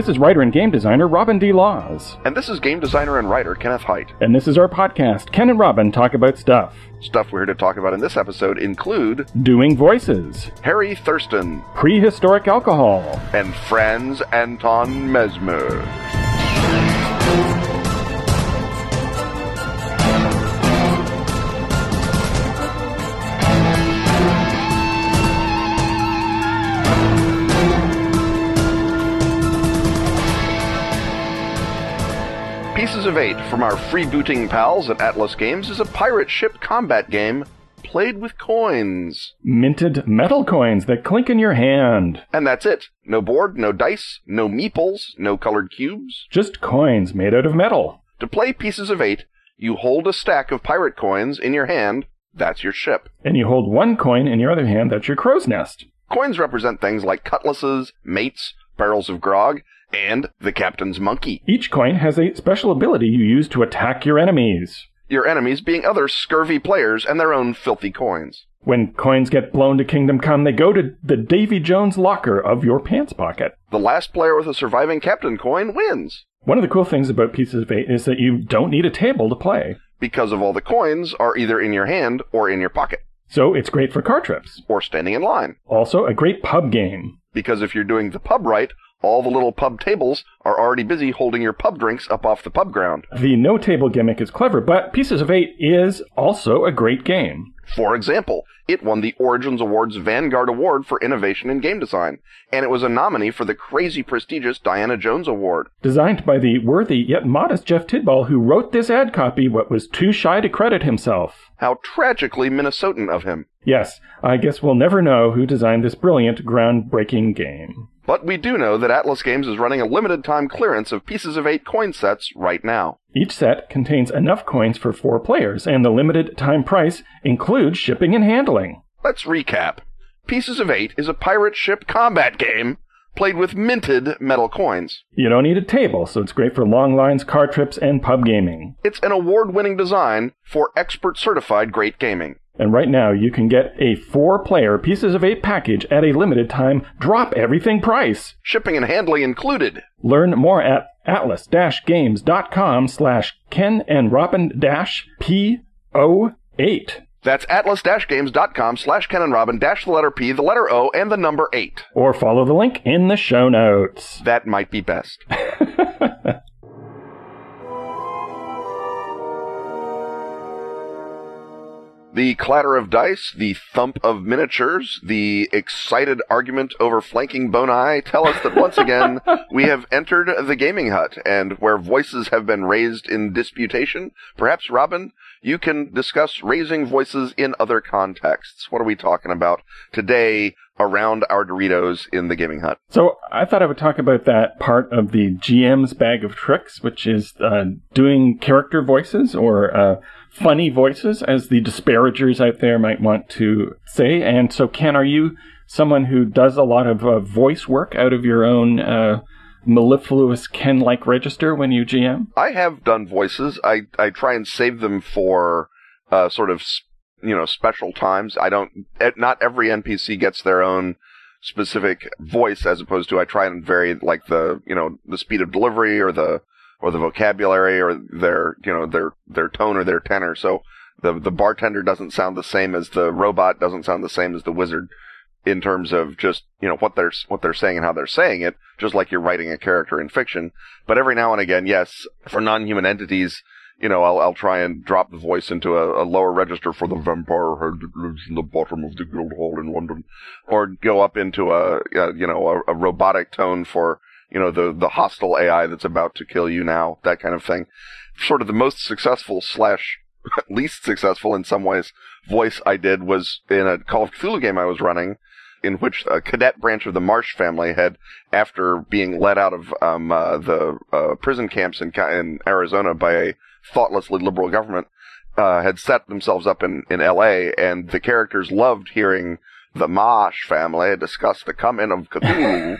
This is writer and game designer Robin D. Laws. And this is game designer and writer Kenneth Hite. And this is our podcast, Ken and Robin Talk About Stuff. Stuff we're here to talk about in this episode include Doing voices, Harry Thurston, prehistoric alcohol, and Franz Anton Mesmer. Pieces of Eight from our freebooting pals at Atlas Games is a pirate ship combat game played with coins. minted metal coins that clink in your hand. And that's it. No board, no dice, no meeples, no colored cubes. Just coins made out of metal. To play Pieces of Eight, you hold a stack of pirate coins in your hand. That's your ship. And you hold one coin in your other hand, that's your crow's nest. Coins represent things like cutlasses, mates, barrels of grog, and the captain's monkey. Each coin has a special ability you use to attack your enemies. Your enemies being other scurvy players and their own filthy coins. When coins get blown to Kingdom Come, they go to the Davy Jones locker of your pants pocket. The last player with a surviving captain coin wins. One of the cool things about Pieces of Eight is that you don't need a table to play. Because of all the coins are either in your hand or in your pocket. So it's great for car trips. Or standing in line. Also, a great pub game. Because if you're doing the pub right, all the little pub tables are already busy holding your pub drinks up off the pub ground. The no table gimmick is clever, but Pieces of Eight is also a great game. For example, it won the Origins Awards Vanguard Award for Innovation in Game Design, and it was a nominee for the crazy prestigious Diana Jones Award. Designed by the worthy yet modest Jeff Tidball, who wrote this ad copy but was too shy to credit himself. How tragically Minnesotan of him. Yes, I guess we'll never know who designed this brilliant, groundbreaking game. But we do know that Atlas Games is running a limited time clearance of Pieces of Eight coin sets right now. Each set contains enough coins for four players, and the limited time price includes shipping and handling. Let's recap. Pieces of Eight is a pirate ship combat game played with minted metal coins. You don't need a table, so it's great for long lines, car trips, and pub gaming. It's an award winning design for expert certified great gaming. And right now, you can get a four player Pieces of Eight package at a limited time, drop everything price. Shipping and handling included. Learn more at atlas-games.com slash ken and robin dash PO8. That's atlas-games.com slash Ken and Robin dash the letter P, the letter O, and the number 8. Or follow the link in the show notes. That might be best. The clatter of dice, the thump of miniatures, the excited argument over flanking boni tell us that once again we have entered the gaming hut, and where voices have been raised in disputation, perhaps Robin, you can discuss raising voices in other contexts. What are we talking about today around our Doritos in the gaming hut? So I thought I would talk about that part of the GM's bag of tricks, which is uh, doing character voices or uh, funny voices, as the disparagers out there might want to say. And so, Ken, are you someone who does a lot of uh, voice work out of your own uh, mellifluous Ken-like register when you GM? I have done voices. I, I try and save them for uh, sort of you know special times. I don't. Not every NPC gets their own specific voice, as opposed to I try and vary like the you know the speed of delivery or the or the vocabulary or their you know their their tone or their tenor. So the the bartender doesn't sound the same as the robot, doesn't sound the same as the wizard in terms of just you know what they're what they're saying and how they're saying it, just like you're writing a character in fiction. But every now and again, yes, for non-human entities, you know, I'll I'll try and drop the voice into a, a lower register for the vampire that lives in the bottom of the guild hall in London, or go up into a, a you know a, a robotic tone for you know the the hostile AI that's about to kill you now, that kind of thing. Sort of the most successful slash least successful in some ways voice I did was in a Call of Cthulhu game I was running in which a cadet branch of the Marsh family had, after being let out of um, uh, the uh, prison camps in, in Arizona by a thoughtlessly liberal government, uh, had set themselves up in, in L.A. and the characters loved hearing the Mosh family discussed the coming of Cthulhu.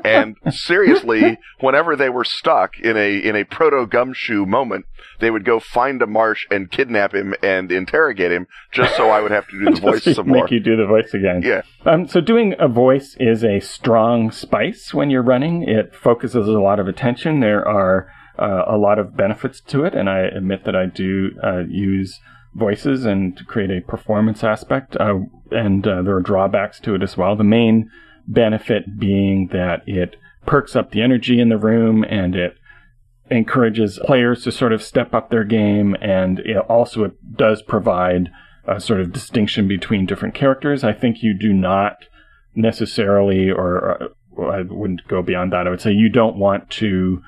and seriously, whenever they were stuck in a in a proto gumshoe moment, they would go find a marsh and kidnap him and interrogate him, just so I would have to do the voice some make more. Make you do the voice again. Yeah. Um, so doing a voice is a strong spice when you're running. It focuses a lot of attention. There are uh, a lot of benefits to it, and I admit that I do uh, use voices and create a performance aspect. Uh, and uh, there are drawbacks to it as well. The main benefit being that it perks up the energy in the room and it encourages players to sort of step up their game. And it also it does provide a sort of distinction between different characters. I think you do not necessarily, or, or I wouldn't go beyond that. I would say you don't want to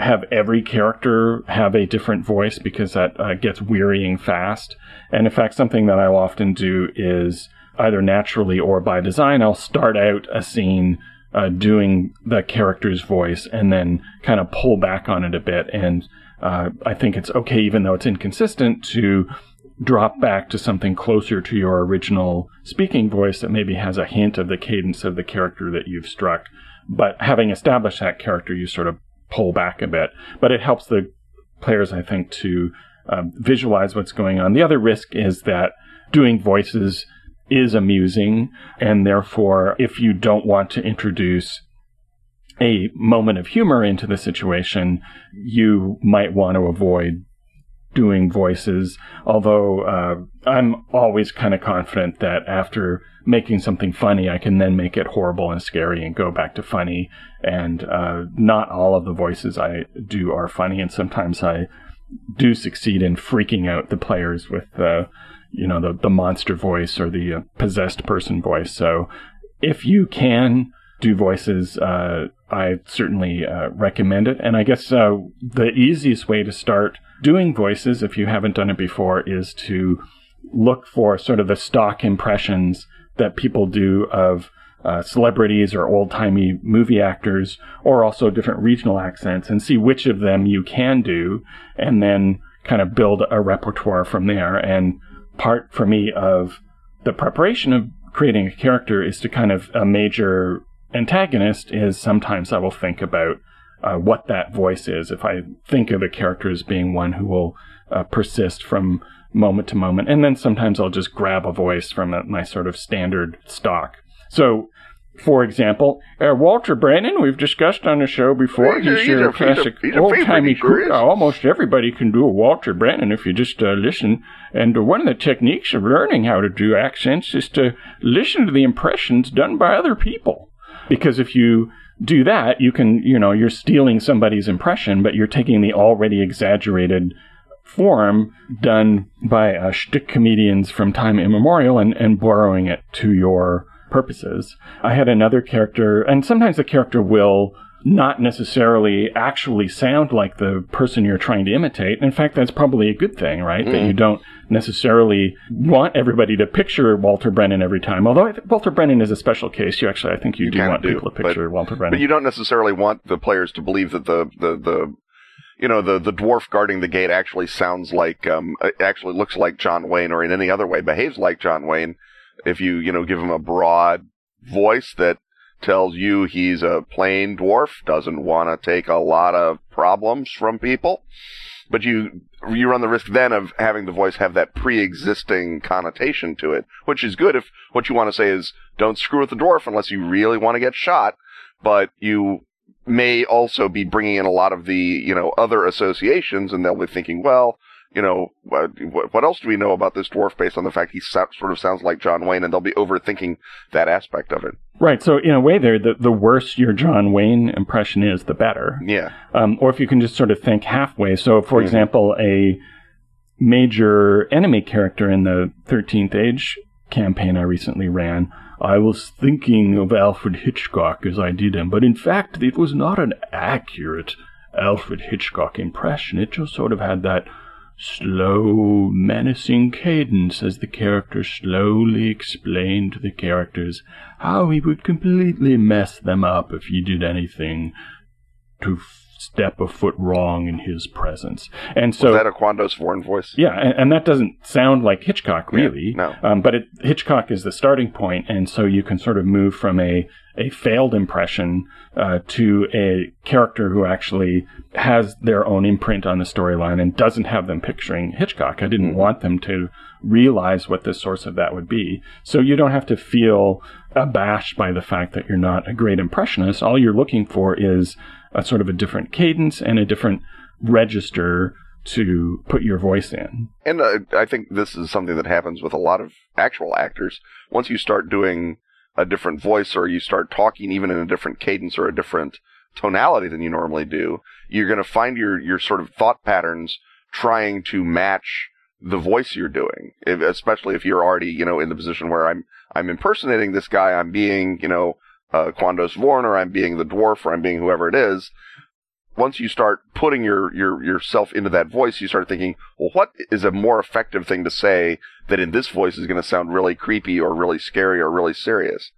have every character have a different voice because that uh, gets wearying fast. And in fact, something that I'll often do is either naturally or by design, I'll start out a scene uh, doing the character's voice and then kind of pull back on it a bit. And uh, I think it's okay, even though it's inconsistent, to drop back to something closer to your original speaking voice that maybe has a hint of the cadence of the character that you've struck. But having established that character, you sort of pull back a bit. But it helps the players, I think, to um, visualize what's going on. The other risk is that doing voices is amusing, and therefore, if you don't want to introduce a moment of humor into the situation, you might want to avoid doing voices. Although uh, I'm always kind of confident that after making something funny, I can then make it horrible and scary and go back to funny. And uh, not all of the voices I do are funny, and sometimes I do succeed in freaking out the players with uh, you know the the monster voice or the uh, possessed person voice. So if you can do voices, uh, I certainly uh, recommend it. And I guess uh, the easiest way to start doing voices, if you haven't done it before, is to look for sort of the stock impressions that people do of uh, celebrities or old timey movie actors, or also different regional accents, and see which of them you can do, and then kind of build a repertoire from there. And part for me of the preparation of creating a character is to kind of a major antagonist is sometimes I will think about uh, what that voice is. If I think of a character as being one who will uh, persist from moment to moment, and then sometimes I'll just grab a voice from a, my sort of standard stock. So, for example, uh, Walter Brennan, we've discussed on the show before. He's a- He's, your a- he's a- classic old timey is. Almost everybody can do a Walter Brennan if you just uh, listen. And one of the techniques of learning how to do accents is to listen to the impressions done by other people. Because if you do that, you can, you know, you're stealing somebody's impression, but you're taking the already exaggerated form done by uh, shtick comedians from time immemorial and, and borrowing it to your purposes. I had another character, and sometimes the character will not necessarily actually sound like the person you're trying to imitate. In fact, that's probably a good thing, right? That you don't necessarily want everybody to picture Walter Brennan every time. Although I think Walter Brennan is a special case. You actually, I think you, do want do, people to but- picture Walter Brennan. But you don't necessarily want the players to believe that the the the you know the the dwarf guarding the gate actually sounds like um actually looks like John Wayne or in any other way behaves like John Wayne. If you you know give him a broad voice that tells you he's a plain dwarf, doesn't want to take a lot of problems from people, but you you run the risk then of having the voice have that pre-existing connotation to it, which is good if what you want to say is don't screw with the dwarf unless you really want to get shot, but you may also be bringing in a lot of the you know other associations, and they'll be thinking, well, you know, what, what else do we know about this dwarf based on the fact he so- sort of sounds like John Wayne, and they'll be overthinking that aspect of it. right. So in a way, there, the, the worse your John Wayne impression is, the better. Yeah, um, or if you can just sort of think halfway. So, for Mhm. example, a major enemy character in the 13th Age campaign I recently ran, I was thinking of Alfred Hitchcock as I did him, but in fact, it was not an accurate Alfred Hitchcock impression. It just sort of had that slow, menacing cadence as the character slowly explained to the characters how he would completely mess them up if he did anything to step a foot wrong in his presence. And so Was that a Quandos Vorn voice? yeah, and, and that doesn't sound like Hitchcock, Yeah, really. no. Um, but it, Hitchcock is the starting point, and so you can sort of move from a a failed impression uh, to a character who actually has their own imprint on the storyline and doesn't have them picturing Hitchcock. I didn't want them to realize what the source of that would be. So you don't have to feel abashed by the fact that you're not a great impressionist. All you're looking for is a sort of a different cadence and a different register to put your voice in. And uh, I think this is something that happens with a lot of actual actors. Once you start doing a different voice or you start talking even in a different cadence or a different tonality than you normally do, you're going to find your, your sort of thought patterns trying to match the voice you're doing, if, especially if you're already, you know, in the position where I'm, I'm impersonating this guy, I'm being, you know, uh, Quandos Vorn, or I'm being the dwarf, or I'm being whoever it is. Once you start putting your, your, yourself into that voice, you start thinking, well, what is a more effective thing to say that in this voice is going to sound really creepy or really scary or really serious?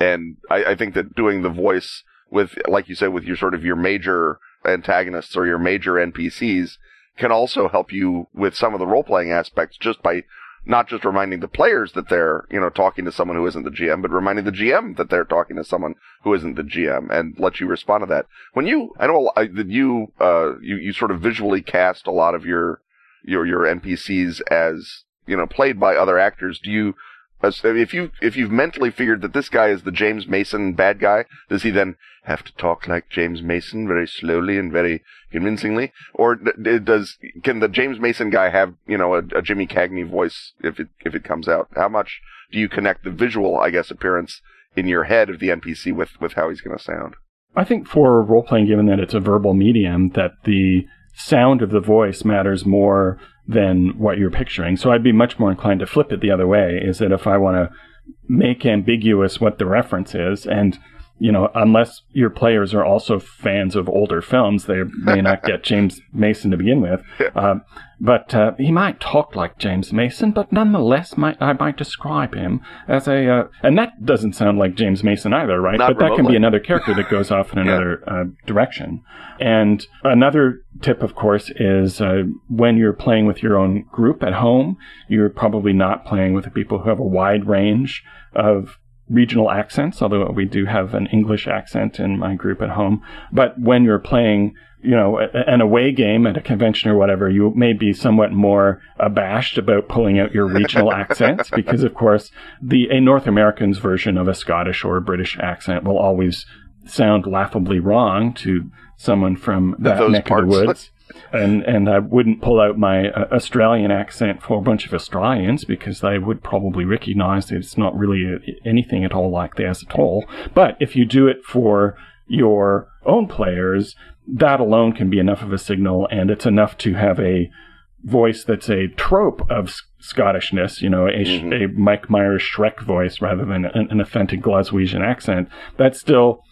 And I, I think that doing the voice with, like you said, with your sort of your major antagonists or your major NPCs can also help you with some of the role playing aspects just by not just reminding the players that they're, you know, talking to someone who isn't the GM, but reminding the GM that they're talking to someone who isn't the GM and let you respond to that. When you, I know that you, uh, you, you sort of visually cast a lot of your, your, your NPCs as, you know, played by other actors. Do you, if you, if you've mentally figured that this guy is the James Mason bad guy, does he then have to talk like James Mason very slowly and very convincingly? Or does, can the James Mason guy have, you know, a, a Jimmy Cagney voice if it, if it comes out? How much do you connect the visual, I guess, appearance in your head of the NPC with, with how he's going to sound? I think for role playing, given that it's a verbal medium, that the sound of the voice matters more than what you're picturing. So I'd be much more inclined to flip it the other way. Is that if I want to make ambiguous what the reference is, and you know, unless your players are also fans of older films, they may not get James Mason to begin with. Um, but uh, he might talk like James Mason, but nonetheless, might, I might describe him as a, uh, and that doesn't sound like James Mason either, right? Not but that can be another character that goes off in another uh, direction. And another tip, of course, is uh, when you're playing with your own group at home, you're probably not playing with the people who have a wide range of regional accents, although we do have an English accent in my group at home. But when you're playing, you know, an away game at a convention or whatever, you may be somewhat more abashed about pulling out your regional accents because, of course, the a North American's version of a Scottish or a British accent will always sound laughably wrong to someone from that Those neck parts. of the woods. And and I wouldn't pull out my uh, Australian accent for a bunch of Australians because they would probably recognise that it's not really a, anything at all like theirs at all. But if you do it for your own players, that alone can be enough of a signal, and it's enough to have a voice that's a trope of Scottishness, you know, a, Mhm. a Mike Myers Shrek voice rather than an, an authentic Glaswegian accent. That still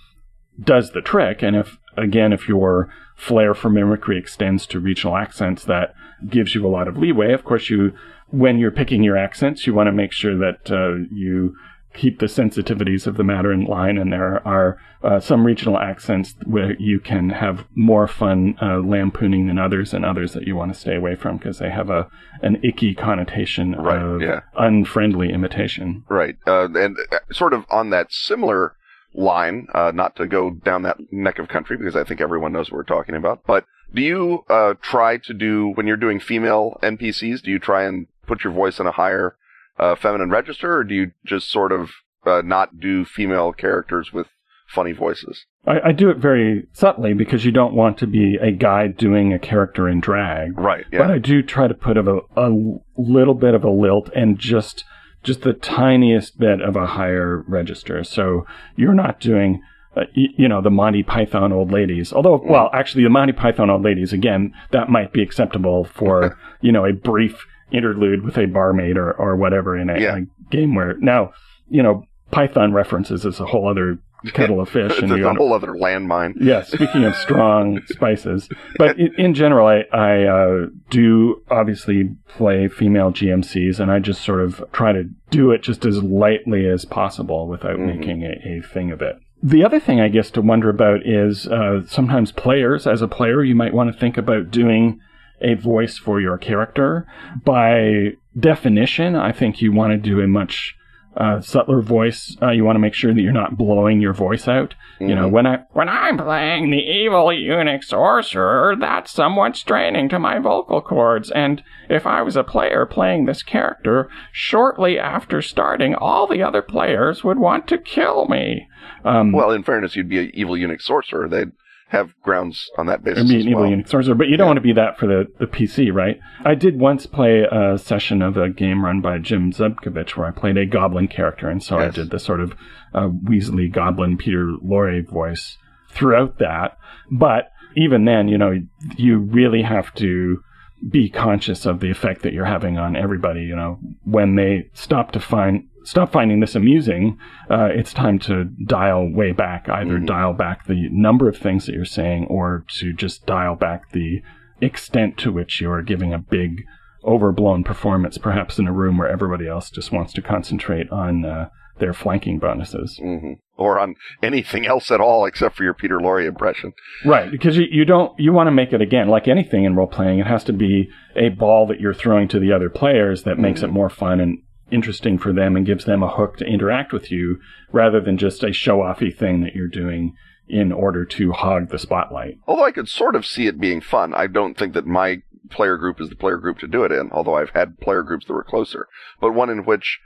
does the trick. And if, again, if your flair for mimicry extends to regional accents, that gives you a lot of leeway. Of course, you, when you're picking your accents, you want to make sure that uh, you keep the sensitivities of the matter in line. And there are uh, some regional accents where you can have more fun uh, lampooning than others, and others that you want to stay away from because they have a an icky connotation Right, of yeah. unfriendly imitation. Right. Uh, and uh, sort of on that similar line, uh, not to go down that neck of country because I think everyone knows what we're talking about, but do you uh, try to do, when you're doing female NPCs, do you try and put your voice in a higher uh, feminine register or do you just sort of uh, not do female characters with funny voices? I, I do it very subtly because you don't want to be a guy doing a character in drag. Right. But I do try to put a, a little bit of a lilt and just just the tiniest bit of a higher register. So you're not doing, uh, y- you know, the Monty Python old ladies. Although, well, actually, the Monty Python old ladies again, that might be acceptable for you know a brief interlude with a barmaid or or whatever in a, Yeah. a game where now you know Python references is a whole other kettle of fish, it's and a whole other landmine. yeah, speaking of strong spices, but in, in general, I, I uh, do obviously play female GMCs, and I just sort of try to do it just as lightly as possible without Mhm. making a, a thing of it. the other thing I guess to wonder about is uh, sometimes players, as a player, you might want to think about doing a voice for your character. By definition, I think you want to do a much uh, subtler voice. Uh, you want to make sure that you're not blowing your voice out. Mm-hmm. You know, mm-hmm. when I when I'm playing the evil eunuch sorcerer, that's somewhat straining to my vocal cords. And if I was a player playing this character, shortly after starting, all the other players would want to kill me. Um, well, in fairness, you'd be an evil eunuch sorcerer. They'd have grounds on that basis. Be an evil well. sorcerer, but you don't want to be that for the, the PC, right? I did once play a session of a game run by Jim Zubkavich where I played a goblin character, and so yes. I did the sort of uh, Weasley goblin Peter Lorre voice throughout that. But even then, you know, you really have to be conscious of the effect that you're having on everybody. You know, when they stop to find stop finding this amusing, uh, it's time to dial way back. Either mm-hmm. dial back the number of things that you're saying, or to just dial back the extent to which you're giving a big, overblown performance, perhaps in a room where everybody else just wants to concentrate on uh, their flanking bonuses. Mm-hmm. Or on anything else at all except for your Peter Lorre impression. Right, because you, you don't, you want to make it again, like anything in role playing, it has to be a ball that you're throwing to the other players that mm-hmm. makes it more fun and interesting for them and gives them a hook to interact with you rather than just a show offy thing that you're doing in order to hog the spotlight. Although I could sort of see it being fun, I don't think that my player group is the player group to do it in, although I've had player groups that were closer. But one in which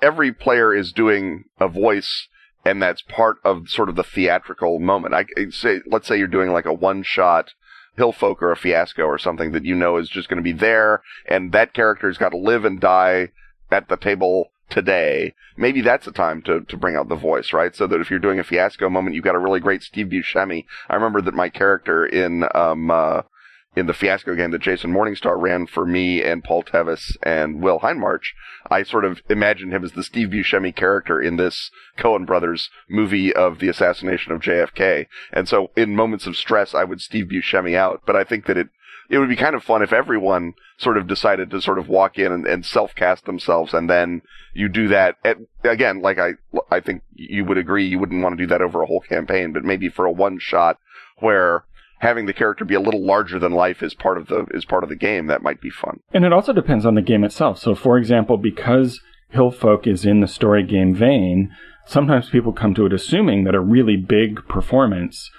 every player is doing a voice and that's part of sort of the theatrical moment. I say, let's say you're doing like a one shot Hillfolk or a fiasco or something that you know is just going to be there and that character's got to live and die at the table today, maybe that's the time to, to bring out the voice, right? So that if you're doing a fiasco moment, you've got a really great Steve Buscemi. I remember that my character in, um, uh, in the fiasco game that Jason Morningstar ran for me and Paul Tevis and Will Hindmarch, I sort of imagined him as the Steve Buscemi character in this Coen Brothers movie of the assassination of JFK. And so in moments of stress, I would Steve Buscemi out. But I think that it it would be kind of fun if everyone sort of decided to sort of walk in and, and self-cast themselves and then you do that at, again, like I, I think you would agree you wouldn't want to do that over a whole campaign, but maybe for a one shot where having the character be a little larger than life is part of the, is part of the game, that might be fun. And it also depends on the game itself. So for example, because Hillfolk is in the story game vein, sometimes people come to it assuming that a really big performance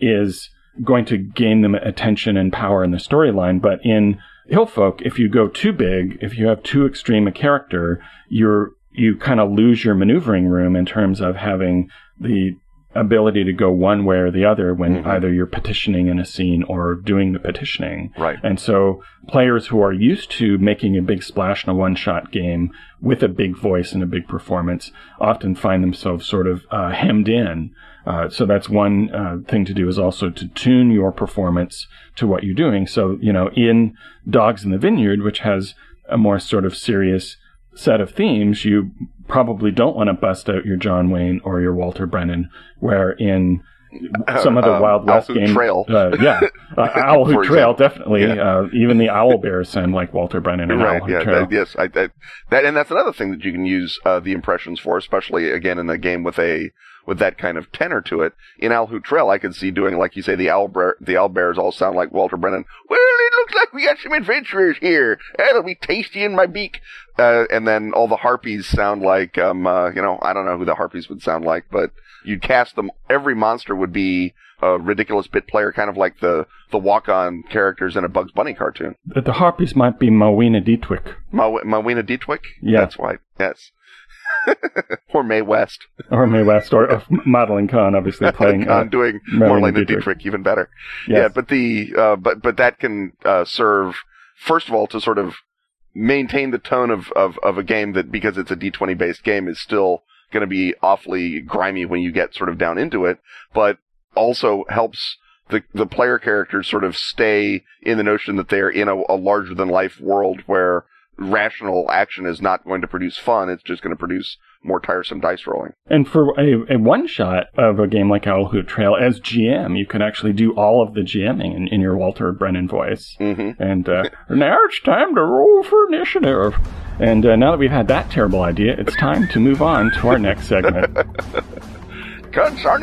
is going to gain them attention and power in the storyline. But in Hillfolk, if you go too big, if you have too extreme a character, you're you kind of lose your maneuvering room in terms of having the ability to go one way or the other when mm-hmm. either you're petitioning in a scene or doing the petitioning. Right. And so players who are used to making a big splash in a one shot game with a big voice and a big performance often find themselves sort of uh, hemmed in uh, so that's one uh, thing to do is also to tune your performance to what you're doing. So, you know, in Dogs in the Vineyard, which has a more sort of serious set of themes, you probably don't want to bust out your John Wayne or your Walter Brennan, where in some of the uh, Wild West game, Trail. Uh, yeah, uh, Owl Hoot Trail, definitely. Yeah. Uh, even the Owl Bears sound like Walter Brennan and right, Owl yeah, Trail. That, yes, I, that, that, and that's another thing that you can use uh, the impressions for, especially again in a game with a with that kind of tenor to it. In Hoot Trail, I could see doing, like you say, the owl, the owl bears all sound like Walter Brennan. Well, it looks like we got some adventurers here. That'll be tasty in my beak. Uh, and then all the harpies sound like, um, uh, you know, I don't know who the harpies would sound like, but you'd cast them. Every monster would be a ridiculous bit player, kind of like the the walk on characters in a Bugs Bunny cartoon. The harpies might be Mawina Deetwick. Ma- Mawina Deetwick. Yeah, that's why. Yes. or Mae West. Or Mae West, or uh, Madeline Kahn, obviously playing Kahn uh, doing Marlene Dietrich. Dietrich, even better. Yes. Yeah, but the uh, but but that can uh, serve first of all to sort of maintain the tone of, of, of a game that because it's a D20 based game is still going to be awfully grimy when you get sort of down into it, but also helps the the player characters sort of stay in the notion that they're in a, a larger than life world where rational action is not going to produce fun. It's just going to produce more tiresome dice rolling. And for a, a one shot of a game like Owl Hoot Trail, as GM, you can actually do all of the GMing in, in your Walter Brennan voice. Mm-hmm. And uh, now it's time to roll for initiative. And uh, now that we've had that terrible idea, it's time to move on to our next segment. Concern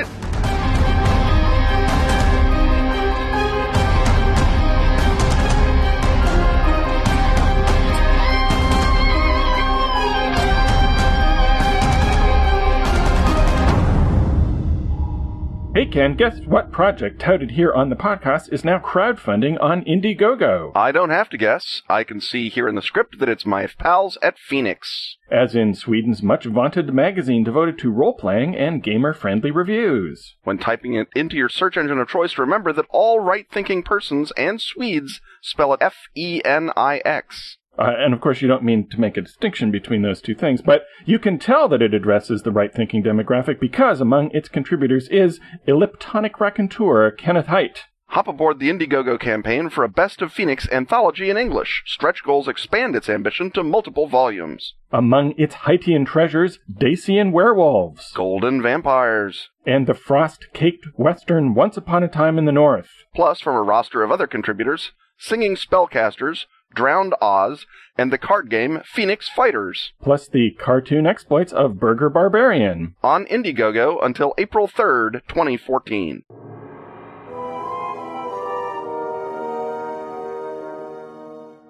Ken, guess what project touted here on the podcast is now crowdfunding on Indiegogo? I don't have to guess. I can see here in the script that it's my pals at Fenix. As in Sweden's much vaunted magazine devoted to role playing and gamer friendly reviews. When typing it into your search engine of choice, remember that all right thinking persons and Swedes spell it F E N I X. Uh, and of course, you don't mean to make a distinction between those two things, but you can tell that it addresses the right thinking demographic because among its contributors is elliptonic raconteur Kenneth Hite. Hop aboard the Indiegogo campaign for a Best of Fenix anthology in English. Stretch goals expand its ambition to multiple volumes. Among its Haitian treasures, Dacian werewolves. Golden vampires. And the frost caked western Once Upon a Time in the North. Plus, from a roster of other contributors, singing spellcasters, Drowned Oz, and the card game Fenix Fighters. Plus the cartoon exploits of Burger Barbarian. On Indiegogo until April 3rd, 2014.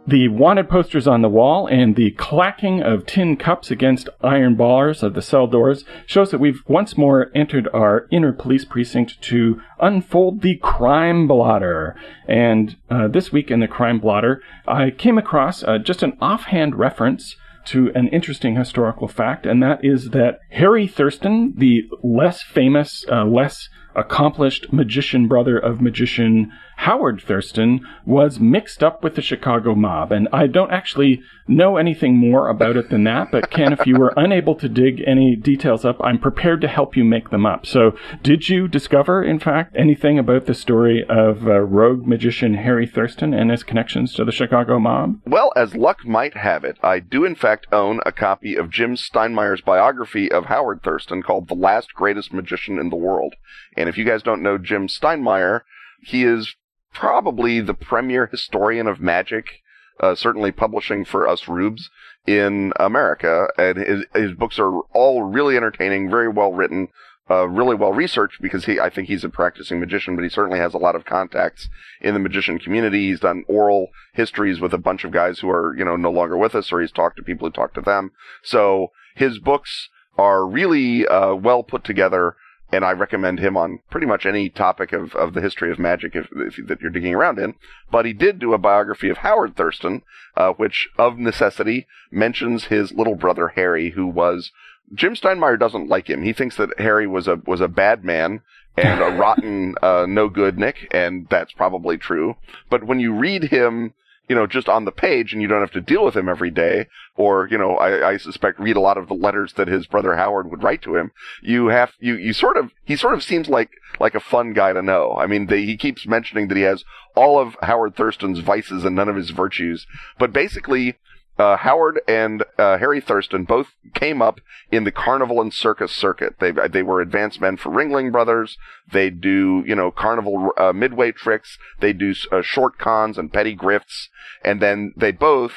The wanted posters on the wall and the clacking of tin cups against iron bars of the cell doors shows that we've once more entered our inner police precinct to unfold the crime blotter. And uh, this week in the crime blotter, I came across uh, just an offhand reference to an interesting historical fact, and that is that Harry Thurston, the less famous, uh, less accomplished magician brother of magician Howard Thurston was mixed up with the Chicago mob. And I don't actually know anything more about it than that, but Ken, if you were unable to dig any details up, I'm prepared to help you make them up. So, did you discover, in fact, anything about the story of uh, rogue magician Harry Thurston and his connections to the Chicago mob? Well, as luck might have it, I do in fact own a copy of Jim Steinmeyer's biography of Howard Thurston called The Last Greatest Magician in the World. And if you guys don't know Jim Steinmeyer, he is probably the premier historian of magic, uh, certainly publishing for us rubes in America. And his, his books are all really entertaining, very well written, uh, really well researched because he, I think he's a practicing magician, but he certainly has a lot of contacts in the magician community. He's done oral histories with a bunch of guys who are, you know, no longer with us, or he's talked to people who talked to them. So his books are really uh, well put together and I recommend him on pretty much any topic of, of the history of magic if, if, that you're digging around in. But he did do a biography of Howard Thurston, uh, which of necessity mentions his little brother Harry, who was Jim Steinmeyer doesn't like him. He thinks that Harry was a was a bad man and a rotten, uh, no good Nick, and that's probably true. But when you read him you know, just on the page and you don't have to deal with him every day, or, you know, I, I suspect read a lot of the letters that his brother Howard would write to him, you have, you, you sort of, he sort of seems like, like a fun guy to know. I mean, he keeps mentioning that he has all of Howard Thurston's vices and none of his virtues, but basically, uh, Howard and uh, Harry Thurston both came up in the carnival and circus circuit. They they were advanced men for Ringling Brothers. They do you know carnival uh, midway tricks. They do uh, short cons and petty grifts, and then they both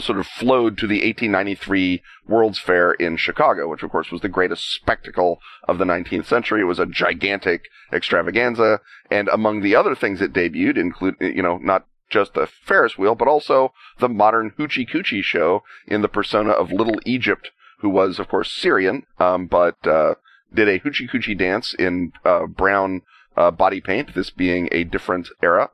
sort of flowed to the 1893 World's Fair in Chicago, which of course was the greatest spectacle of the 19th century. It was a gigantic extravaganza, and among the other things it debuted include you know not just the Ferris wheel, but also the modern Hoochie Coochie show in the persona of Little Egypt, who was, of course, Syrian, um, but uh, did a Hoochie Coochie dance in uh, brown uh, body paint, this being a different era.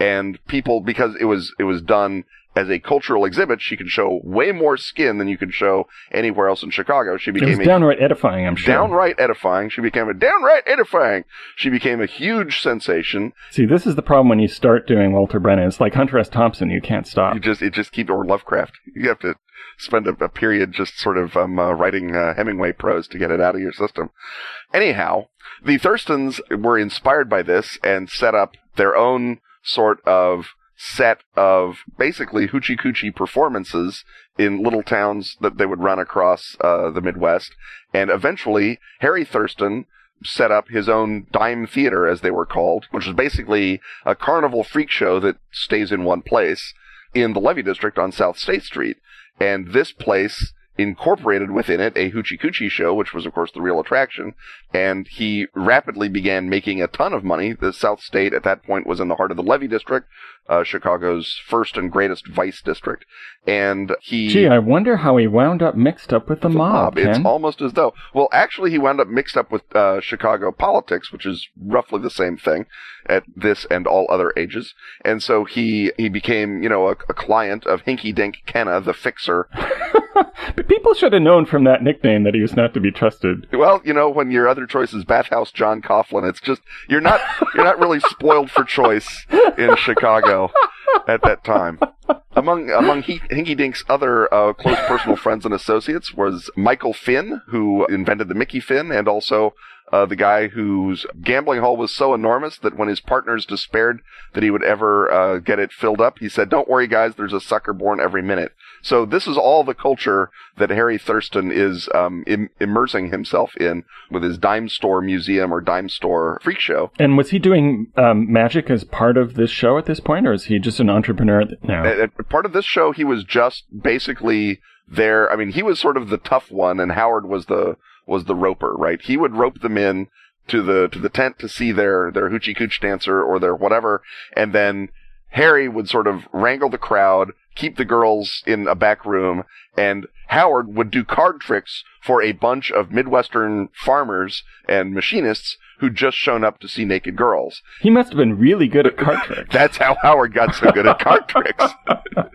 And people, because it was it was done as a cultural exhibit, she could show way more skin than you could show anywhere else in Chicago. She became was downright edifying, I'm sure. Downright edifying. She became a downright edifying. She became a huge sensation. See, this is the problem when you start doing Walter Brennan. It's like Hunter S. Thompson. You can't stop. You just, it just keeps, or Lovecraft. You have to spend a, a period just sort of um, uh, writing uh, Hemingway prose to get it out of your system. Anyhow, the Thurstons were inspired by this and set up their own sort of set of basically hoochie coochie performances in little towns that they would run across uh, the Midwest. And eventually, Harry Thurston set up his own dime theater, as they were called, which was basically a carnival freak show that stays in one place in the Levee District on South State Street. And this place incorporated within it a hoochie coochie show, which was of course the real attraction. And he rapidly began making a ton of money. The South State at that point was in the heart of the Levee District, uh, Chicago's first and greatest vice district. And he. Gee, I wonder how he wound up mixed up with the, the mob. It's almost as though, well, actually, he wound up mixed up with uh, Chicago politics, which is roughly the same thing at this and all other ages. And so he he became, you know, a, a client of Hinky Dink Kenna, the fixer. but people should have known from that nickname that he was not to be trusted. Well, you know, when your other choice is Bathhouse John Coughlin, it's just you're not you're not really spoiled for choice in Chicago at that time. Among among he, Hinky Dink's other uh, close personal friends and associates was Michael Finn, who invented the Mickey Finn, and also uh, the guy whose gambling hall was so enormous that when his partners despaired that he would ever uh, get it filled up, he said, "Don't worry, guys. There's a sucker born every minute." So this is all the culture that Harry Thurston is um, Im- immersing himself in with his dime store museum or dime store freak show. And was he doing um, magic as part of this show at this point, or is he just an entrepreneur now? And- and part of this show, he was just basically there. I mean, he was sort of the tough one, and Howard was the was the roper, right? He would rope them in to the to the tent to see their their hoochie cooch dancer or their whatever, and then Harry would sort of wrangle the crowd, keep the girls in a back room, and Howard would do card tricks for a bunch of Midwestern farmers and machinists who'd just shown up to see naked girls. he must have been really good at card tricks. That's how Howard got so good at card tricks.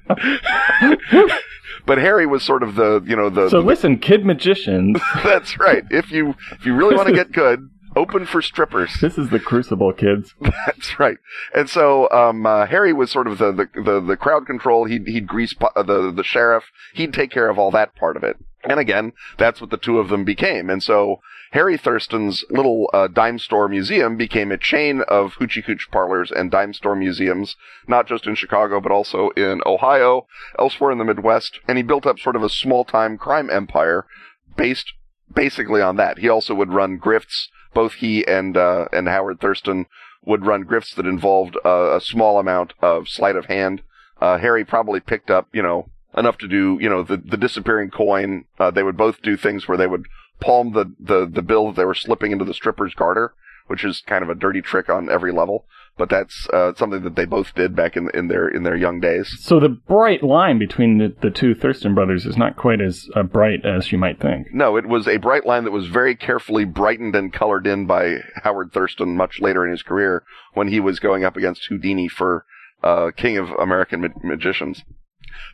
but Harry was sort of the, you know, the, so listen, kid magicians, that's right. If you if you really want to get good, open for strippers. this is the crucible, kids. That's right. And so um, uh, Harry was sort of the, the the the crowd control. He'd he'd grease po- uh, the the sheriff. He'd take care of all that part of it. And again, that's what the two of them became. And so Harry Thurston's little uh, dime store museum became a chain of hoochie cooch parlors and dime store museums, not just in Chicago, but also in Ohio, elsewhere in the Midwest. And he built up sort of a small time crime empire based basically on that. He also would run grifts. Both he and uh, and Howard Thurston would run grifts that involved uh, a small amount of sleight of hand. Uh, Harry probably picked up, you know, enough to do, you know, the the disappearing coin. Uh, they would both do things where they would palm the, the the bill that they were slipping into the stripper's garter, which is kind of a dirty trick on every level. But that's uh, something that they both did back in in their in their young days. So the bright line between the, the two Thurston brothers is not quite as uh, bright as you might think. No, it was a bright line that was very carefully brightened and colored in by Howard Thurston much later in his career when he was going up against Houdini for uh, King of American Ma- Magicians.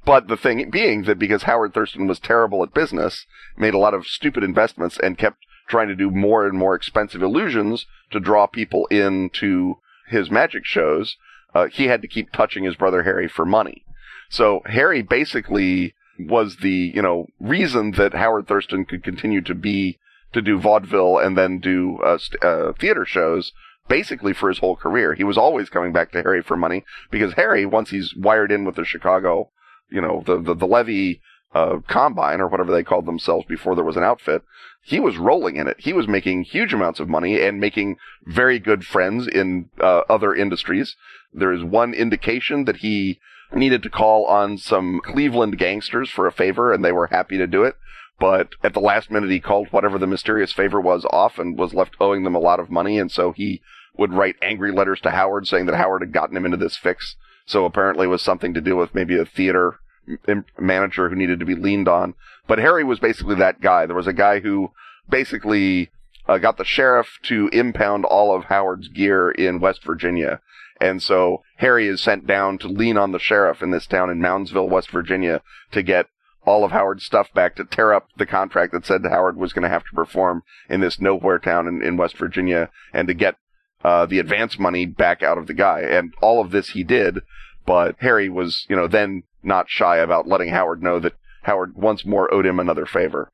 But the thing being that because Howard Thurston was terrible at business, made a lot of stupid investments and kept trying to do more and more expensive illusions to draw people into his magic shows, uh, he had to keep touching his brother Harry for money. So Harry basically was the, you know, reason that Howard Thurston could continue to be, to do vaudeville and then do, uh, st- uh, theater shows basically for his whole career. He was always coming back to Harry for money because Harry, once he's wired in with the Chicago, you know, the, the, the levee, uh, combine or whatever they called themselves before there was an outfit, he was rolling in it. He was making huge amounts of money and making very good friends in uh, other industries. There is one indication that he needed to call on some Cleveland gangsters for a favor, and they were happy to do it. But at the last minute, he called whatever the mysterious favor was off and was left owing them a lot of money. And so he would write angry letters to Howard saying that Howard had gotten him into this fix. So apparently it was something to do with maybe a theater manager who needed to be leaned on. But Harry was basically that guy. There was a guy who basically uh, got the sheriff to impound all of Howard's gear in West Virginia. And so Harry is sent down to lean on the sheriff in this town in Moundsville, West Virginia, to get all of Howard's stuff back to tear up the contract that said Howard was going to have to perform in this nowhere town in, in West Virginia and to get uh, the advance money back out of the guy. And all of this he did, but Harry was, you know, then not shy about letting Howard know that Howard once more owed him another favor.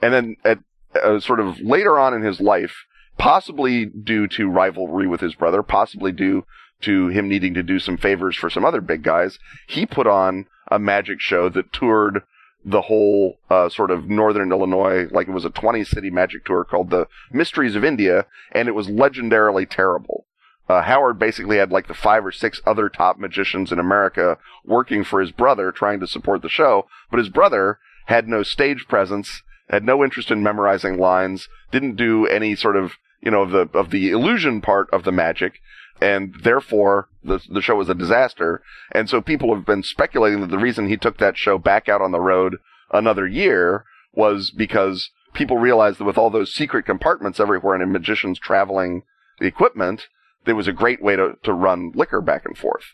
And then at uh, sort of later on in his life, possibly due to rivalry with his brother, possibly due to him needing to do some favors for some other big guys, he put on a magic show that toured the whole uh, sort of northern Illinois, like it was a 20 city magic tour called the Mysteries of India, and it was legendarily terrible. Uh, Howard basically had like the five or six other top magicians in America working for his brother, trying to support the show, but his brother had no stage presence, had no interest in memorizing lines, didn't do any sort of, you know, of the, of the illusion part of the magic, and therefore the, the show was a disaster. And so people have been speculating that the reason he took that show back out on the road another year was because people realized that with all those secret compartments everywhere and magicians traveling the equipment, there was a great way to, to run liquor back and forth.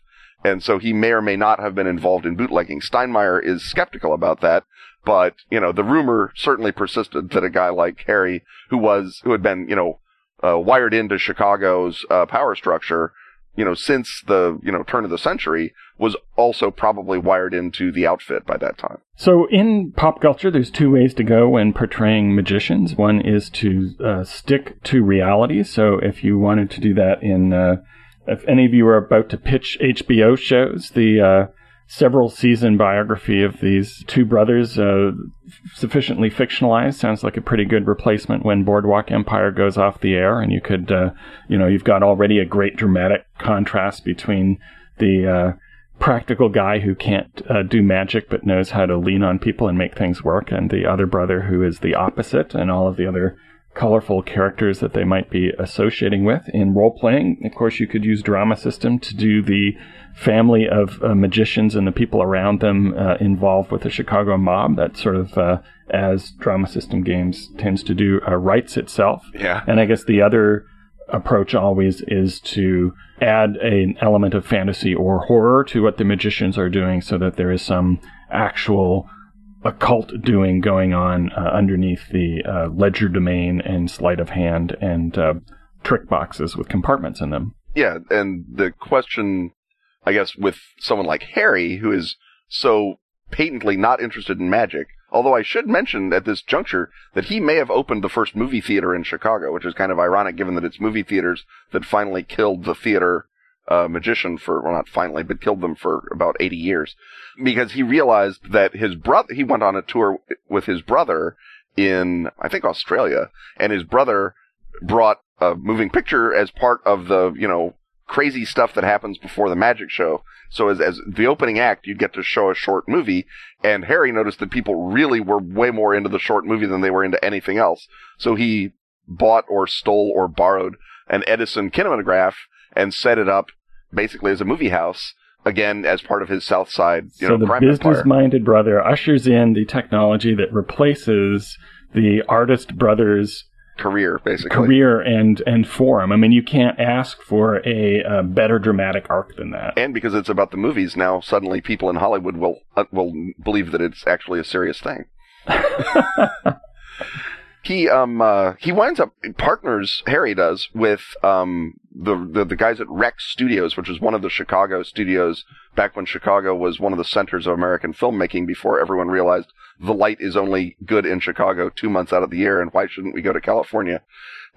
And so he may or may not have been involved in bootlegging. Steinmeyer is skeptical about that, but, you know, the rumor certainly persisted that a guy like Harry, who was, who had been, you know, uh, wired into Chicago's uh, power structure, you know, since the, you know, turn of the century, was also probably wired into the outfit by that time. So in pop culture, there's two ways to go when portraying magicians. One is to uh, stick to reality. So if you wanted to do that in, uh, if any of you are about to pitch HBO shows, the uh, several season biography of these two brothers, uh, sufficiently fictionalized, sounds like a pretty good replacement when Boardwalk Empire goes off the air. And you could, uh, you know, you've got already a great dramatic contrast between the uh, practical guy who can't uh, do magic but knows how to lean on people and make things work, and the other brother who is the opposite, and all of the other colorful characters that they might be associating with. In role playing, of course, you could use drama system to do the family of uh, magicians and the people around them uh, involved with the Chicago mob. That sort of, uh, as drama system games tends to do, uh, writes itself. Yeah. And I guess the other approach always is to add an element of fantasy or horror to what the magicians are doing so that there is some actual occult doing going on uh, underneath the uh, legerdemain and sleight of hand and uh, trick boxes with compartments in them. Yeah, and the question, I guess, with someone like Harry, who is so patently not interested in magic, although I should mention at this juncture that he may have opened the first movie theater in Chicago, which is kind of ironic given that it's movie theaters that finally killed the theater uh, magician for, well, not finally, but killed them for about 80 years. Because he realized that his brother, he went on a tour with his brother in, I think, Australia, and his brother brought a moving picture as part of the, you know, crazy stuff that happens before the magic show. So as, as the opening act, you'd get to show a short movie, and Harry noticed that people really were way more into the short movie than they were into anything else. So he bought or stole or borrowed an Edison kinematograph and set it up basically as a movie house again as part of his South Side. You so know, the business-minded brother ushers in the technology that replaces the artist brother's career, basically career and and form. I mean, you can't ask for a, a, better dramatic arc than that. And because it's about the movies, now suddenly people in Hollywood will uh, will believe that it's actually a serious thing. he um uh, he winds up partners Harry does with um the, the the guys at Rex Studios, which was one of the Chicago studios back when Chicago was one of the centers of American filmmaking before everyone realized the light is only good in Chicago two months out of the year and why shouldn't we go to California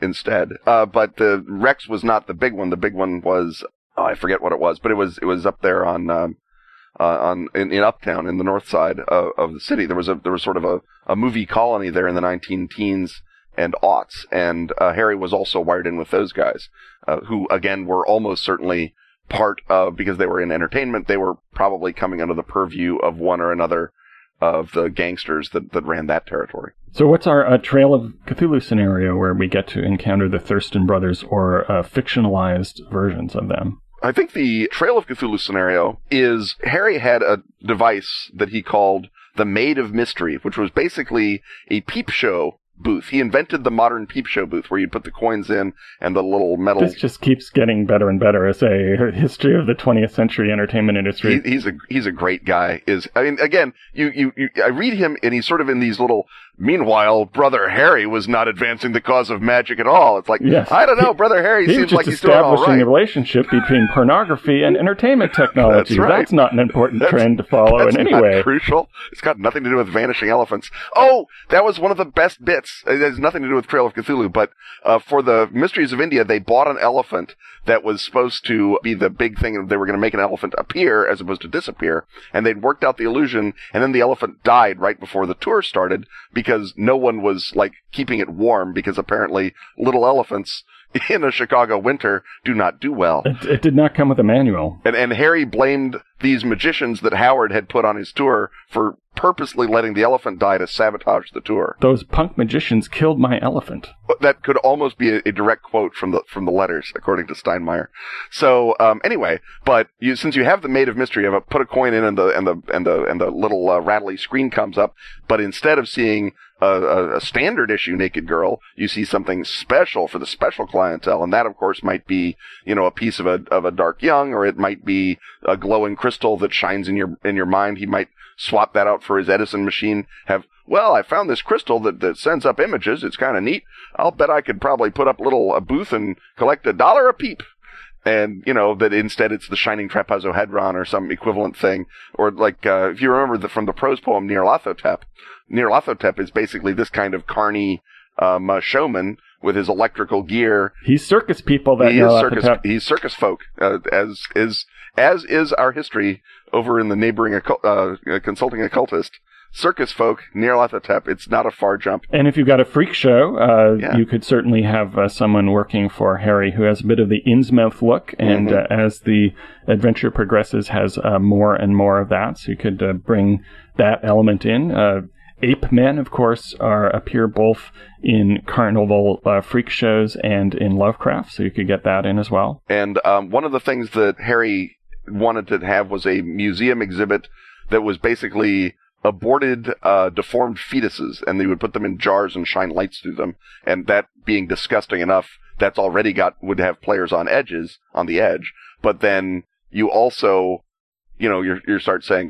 instead? Uh, but the Rex was not the big one. The big one was oh, I forget what it was, but it was it was up there on um, uh, on in, in, Uptown in the north side of, of, the city. There was a there was sort of a, a movie colony there in the 19 teens and aughts, and uh, Harry was also wired in with those guys, uh, who again were almost certainly part of because they were in entertainment. They were probably coming under the purview of one or another of the gangsters that, that ran that territory. So, what's our uh, Trail of Cthulhu scenario where we get to encounter the Thurston brothers or uh, fictionalized versions of them? I think the Trail of Cthulhu scenario is Harry had a device that he called the Maid of Mystery, which was basically a peep show booth. He invented the modern peep show booth where you'd put the coins in and the little metal. This just keeps getting better and better as a history of the 20th century entertainment industry. He, he's a he's a great guy. Is I mean, again, you, you you I read him and he's sort of in these little. Meanwhile, brother Harry was not advancing the cause of magic at all. It's like yes. I don't know, brother Harry he seems like he's right. a relationship between pornography and entertainment technology. That's, right. that's not an important that's, trend to follow in any way. Crucial. It's got nothing to do with vanishing elephants. Oh, that was one of the best bits. It has nothing to do with Trail of Cthulhu, but uh, for the Mysteries of India, they bought an elephant that was supposed to be the big thing. They were going to make an elephant appear as opposed to disappear, and they'd worked out the illusion, and then the elephant died right before the tour started because no one was like keeping it warm because apparently little elephants in a Chicago winter do not do well. It, it did not come with a manual. And, and Harry blamed these magicians that Howard had put on his tour for purposely letting the elephant die to sabotage the tour. Those punk magicians killed my elephant. That could almost be a, a direct quote from the from the letters, according to Steinmeyer. So um, anyway, but you, since you have the Maid of Mystery, you have a, put a coin in, and the and the and the and the little uh, rattly screen comes up. But instead of seeing a, a, a, standard issue Naked Girl, you see something special for the special clientele, and that, of course, might be you know a piece of a of a Dark Young, or it might be a glowing crystal that shines in your in your mind. He might swap that out for his Edison machine. Have well, I found this crystal that that sends up images. It's kind of neat. I'll bet I could probably put up a little a booth and collect a dollar a peep and you know that instead it's the shining trapezohedron or some equivalent thing or like uh, if you remember the, from the prose poem Nyarlathotep Nyarlathotep is basically this kind of carny um, uh, showman with his electrical gear. He's circus people. That he is circus. He's circus folk, uh, as is as is our history over in the neighboring occult, uh, consulting occultist. Circus folk, near Nyarlathotep, it's not a far jump. And if you've got a freak show, uh, yeah. you could certainly have uh, someone working for Harry who has a bit of the Innsmouth look, and mm-hmm. Uh, as the adventure progresses, has uh, more and more of that. So you could bring that element in ape men, of course, are appear both in carnival uh, freak shows and in Lovecraft, so you could get that in as well. And um, one of the things that Harry wanted to have was a museum exhibit that was basically aborted, uh, deformed fetuses, and they would put them in jars and shine lights through them. And that being disgusting enough, that's already got would have players on edges on the edge. But then you also, you know, you you start saying,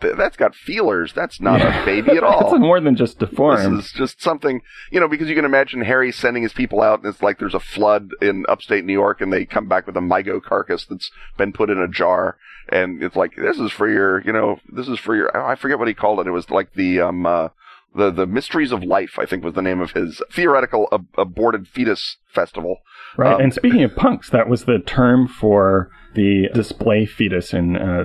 that's got feelers. That's not yeah. a baby at all. It's more than just deformed. This is just something, you know, because you can imagine Harry sending his people out, and it's like there's a flood in upstate New York, and they come back with a Mi-Go carcass that's been put in a jar, and it's like this is for your, you know, this is for your. I forget what he called it. It was like the um. Uh, the the mysteries of life, I think, was the name of his theoretical ab- aborted fetus festival. Right, um, and speaking of punks, that was the term for the display fetus in uh,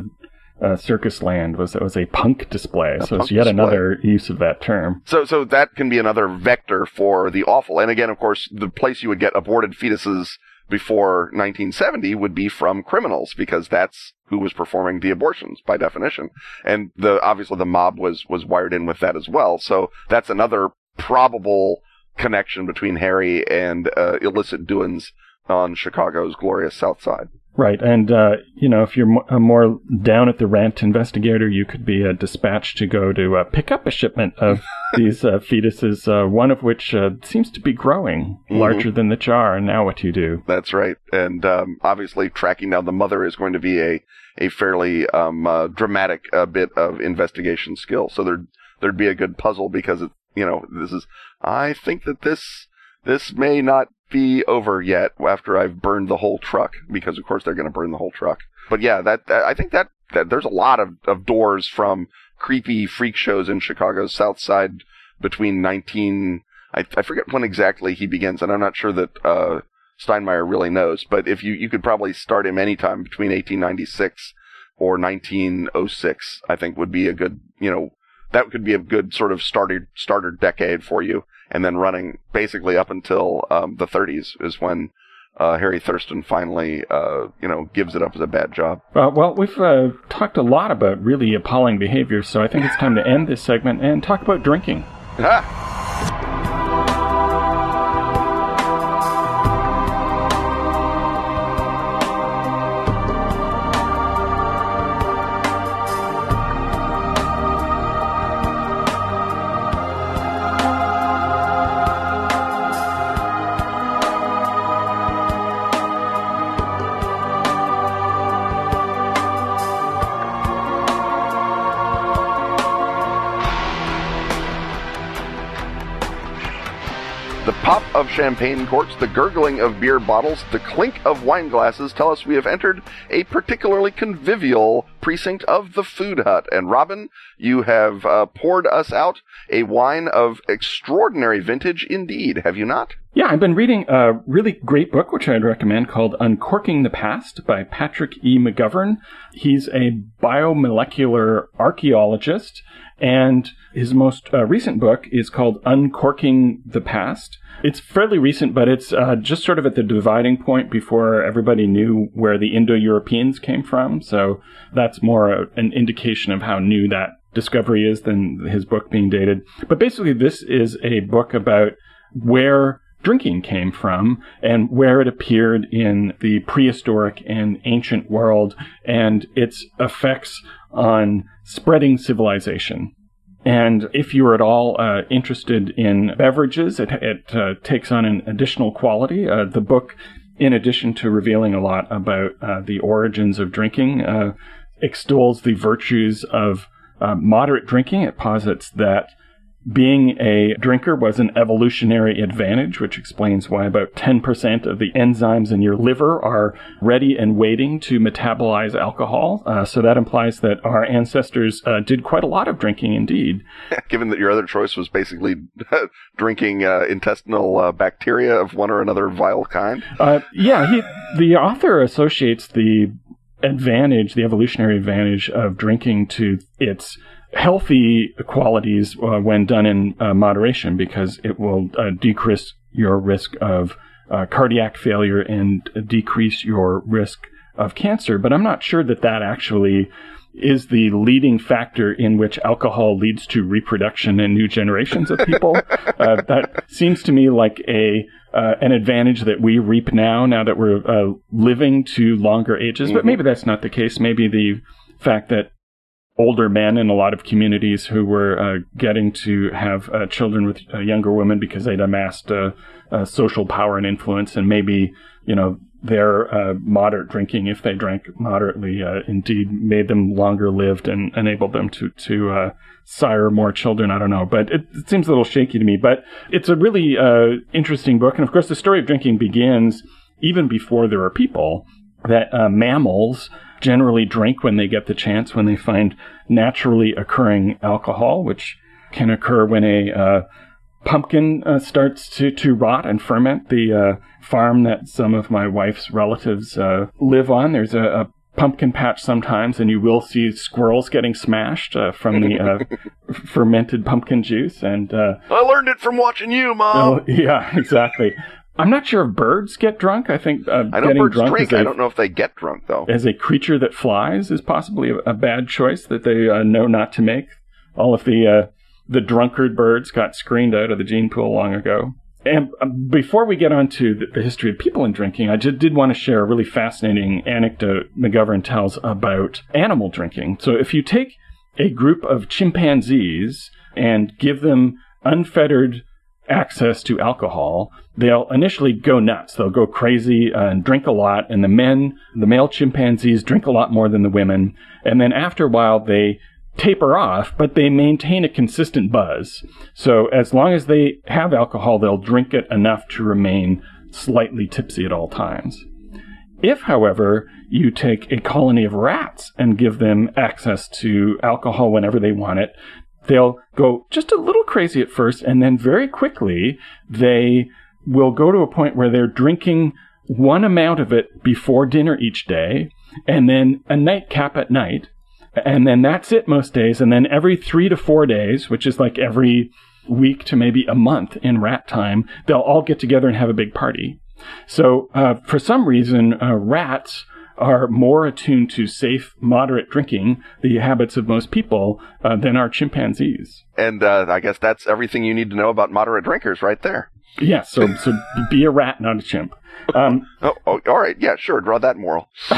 uh, Circus Land was it was a punk display. A so it's yet display. another use of that term. So so that can be another vector for the awful. And again, of course, the place you would get aborted fetuses before 1970 would be from criminals because that's who was performing the abortions by definition. And the obviously the mob was was wired in with that as well. So that's another probable connection between Harry and uh, illicit doings on Chicago's glorious South Side. Right, and uh, you know, if you're a more down at the rent investigator, you could be uh, dispatched to go to uh, pick up a shipment of these uh, fetuses, uh, one of which uh, seems to be growing mm-hmm. larger than the jar. And now, what do you do? That's right, and um, obviously, tracking down the mother is going to be a a fairly um, dramatic bit of investigation skill. So there there'd be a good puzzle because it, you know, this is. I think that this this may not be over yet after I've burned the whole truck because of course they're going to burn the whole truck. But yeah, that, that I think that, that there's a lot of, of doors from creepy freak shows in Chicago's South Side between 19 I, I forget when exactly he begins and I'm not sure that uh, Steinmeyer really knows, but if you you could probably start him anytime between 1896 or 1906, I think would be a good, you know, that could be a good sort of starter starter decade for you and then running basically up until um, the 30s is when uh, Harry Thurston finally, uh, you know, gives it up as a bad job. Uh, well, we've uh, talked a lot about really appalling behavior, so I think it's time to end this segment and talk about drinking. of champagne corks, the gurgling of beer bottles, the clink of wine glasses tell us we have entered a particularly convivial precinct of the Food Hut. And Robin, you have uh, poured us out a wine of extraordinary vintage indeed, have you not? Yeah, I've been reading a really great book, which I'd recommend, called Uncorking the Past by Patrick E. McGovern. He's a biomolecular archaeologist, and his most uh, recent book is called Uncorking the Past. It's fairly recent, but it's uh, just sort of at the dividing point before everybody knew where the Indo Europeans came from. So that's more a, an indication of how new that discovery is than his book being dated. But basically, this is a book about where drinking came from and where it appeared in the prehistoric and ancient world and its effects on spreading civilization. And if you're at all uh, interested in beverages, it, it uh, takes on an additional quality. Uh, the book, in addition to revealing a lot about uh, the origins of drinking, uh, extols the virtues of uh, moderate drinking. It posits that being a drinker was an evolutionary advantage, which explains why about 10% of the enzymes in your liver are ready and waiting to metabolize alcohol. Uh, so that implies that our ancestors uh, did quite a lot of drinking indeed. Given that your other choice was basically drinking uh, intestinal uh, bacteria of one or another vile kind? Uh, yeah, he, the author associates the advantage, the evolutionary advantage of drinking to its healthy qualities uh, when done in uh, moderation because it will uh, decrease your risk of uh, cardiac failure and decrease your risk of cancer. But I'm not sure that that actually is the leading factor in which alcohol leads to reproduction in new generations of people. Uh, that seems to me like a uh, an advantage that we reap now, now that we're uh, living to longer ages. Mm-hmm. But maybe that's not the case. Maybe the fact that older men in a lot of communities who were uh, getting to have uh, children with uh, younger women because they'd amassed uh, uh, social power and influence, and maybe you know their uh, moderate drinking, if they drank moderately, indeed made them longer lived and enabled them to to sire more children. I don't know, but it, it, seems a little shaky to me. But it's a really interesting book, and of course, the story of drinking begins even before there are people. That mammals generally drink when they get the chance, when they find naturally occurring alcohol, which can occur when a uh, pumpkin uh, starts to, to rot and ferment. The uh, farm that some of my wife's relatives uh, live on, there's a, a, pumpkin patch sometimes, and you will see squirrels getting smashed uh, from the uh, fermented pumpkin juice. And I learned it from watching you, Mom. Oh, yeah, exactly. I'm not sure if birds get drunk. I think uh, I know getting birds drunk drink. I I don't know if they get drunk though. As a creature that flies is possibly a, a bad choice that they uh, know not to make. All of the uh, the drunkard birds got screened out of the gene pool long ago. And um, before we get on to the, the history of people and drinking, I just did want to share a really fascinating anecdote McGovern tells about animal drinking. So if you take a group of chimpanzees and give them unfettered access to alcohol, they'll initially go nuts. They'll go crazy uh, and drink a lot. And the men, the male chimpanzees, drink a lot more than the women. And then after a while, they taper off, but they maintain a consistent buzz. So as long as they have alcohol, they'll drink it enough to remain slightly tipsy at all times. If, however, you take a colony of rats and give them access to alcohol whenever they want it, they'll go just a little crazy at first, and then very quickly they will go to a point where they're drinking one amount of it before dinner each day, and then a nightcap at night. And then that's it most days. And then every three to four days, which is like every week to maybe a month in rat time, they'll all get together and have a big party. So, uh, for some reason, uh, rats are more attuned to safe, moderate drinking, the habits of most people, uh, than our chimpanzees. And uh, I guess that's everything you need to know about moderate drinkers right there. Yeah, so so be a rat, not a chimp. Um, oh, oh, all right, yeah, sure, draw that moral.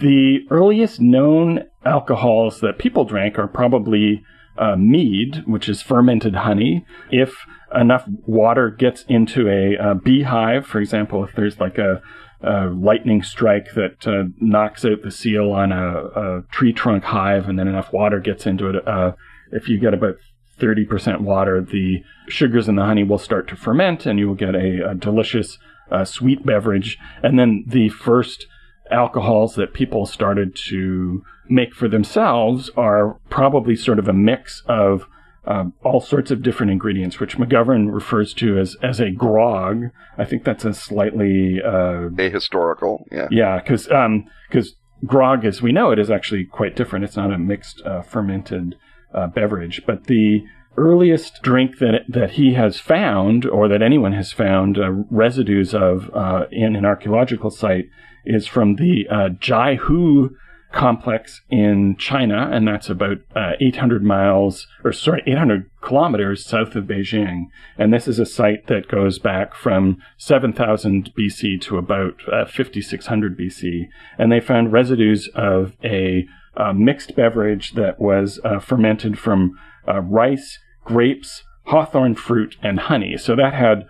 the earliest known alcohols that people drank are probably uh, mead, which is fermented honey. If enough water gets into a, a beehive, for example, if there's like a a lightning strike that uh, knocks out the seal on a, a, tree trunk hive, and then enough water gets into it. Uh, if you get about 30% water, the sugars in the honey will start to ferment, and you will get a, a delicious uh, sweet beverage. And then the first alcohols that people started to make for themselves are probably sort of a mix of um, all sorts of different ingredients, which McGovern refers to as as a grog. I think that's a slightly uh, ahistorical. Yeah, yeah, because because um, grog, as we know it, is actually quite different. It's not a mixed uh, fermented uh, beverage, but the earliest drink that that he has found, or that anyone has found uh, residues of uh, in an archaeological site, is from the uh, Jiahu complex in China, and that's about uh, 800 miles, or sorry, 800 kilometers south of Beijing. And this is a site that goes back from 7000 BC to about uh, 5600 BC. And they found residues of a uh, mixed beverage that was uh, fermented from uh, rice, grapes, hawthorn fruit, and honey. So that had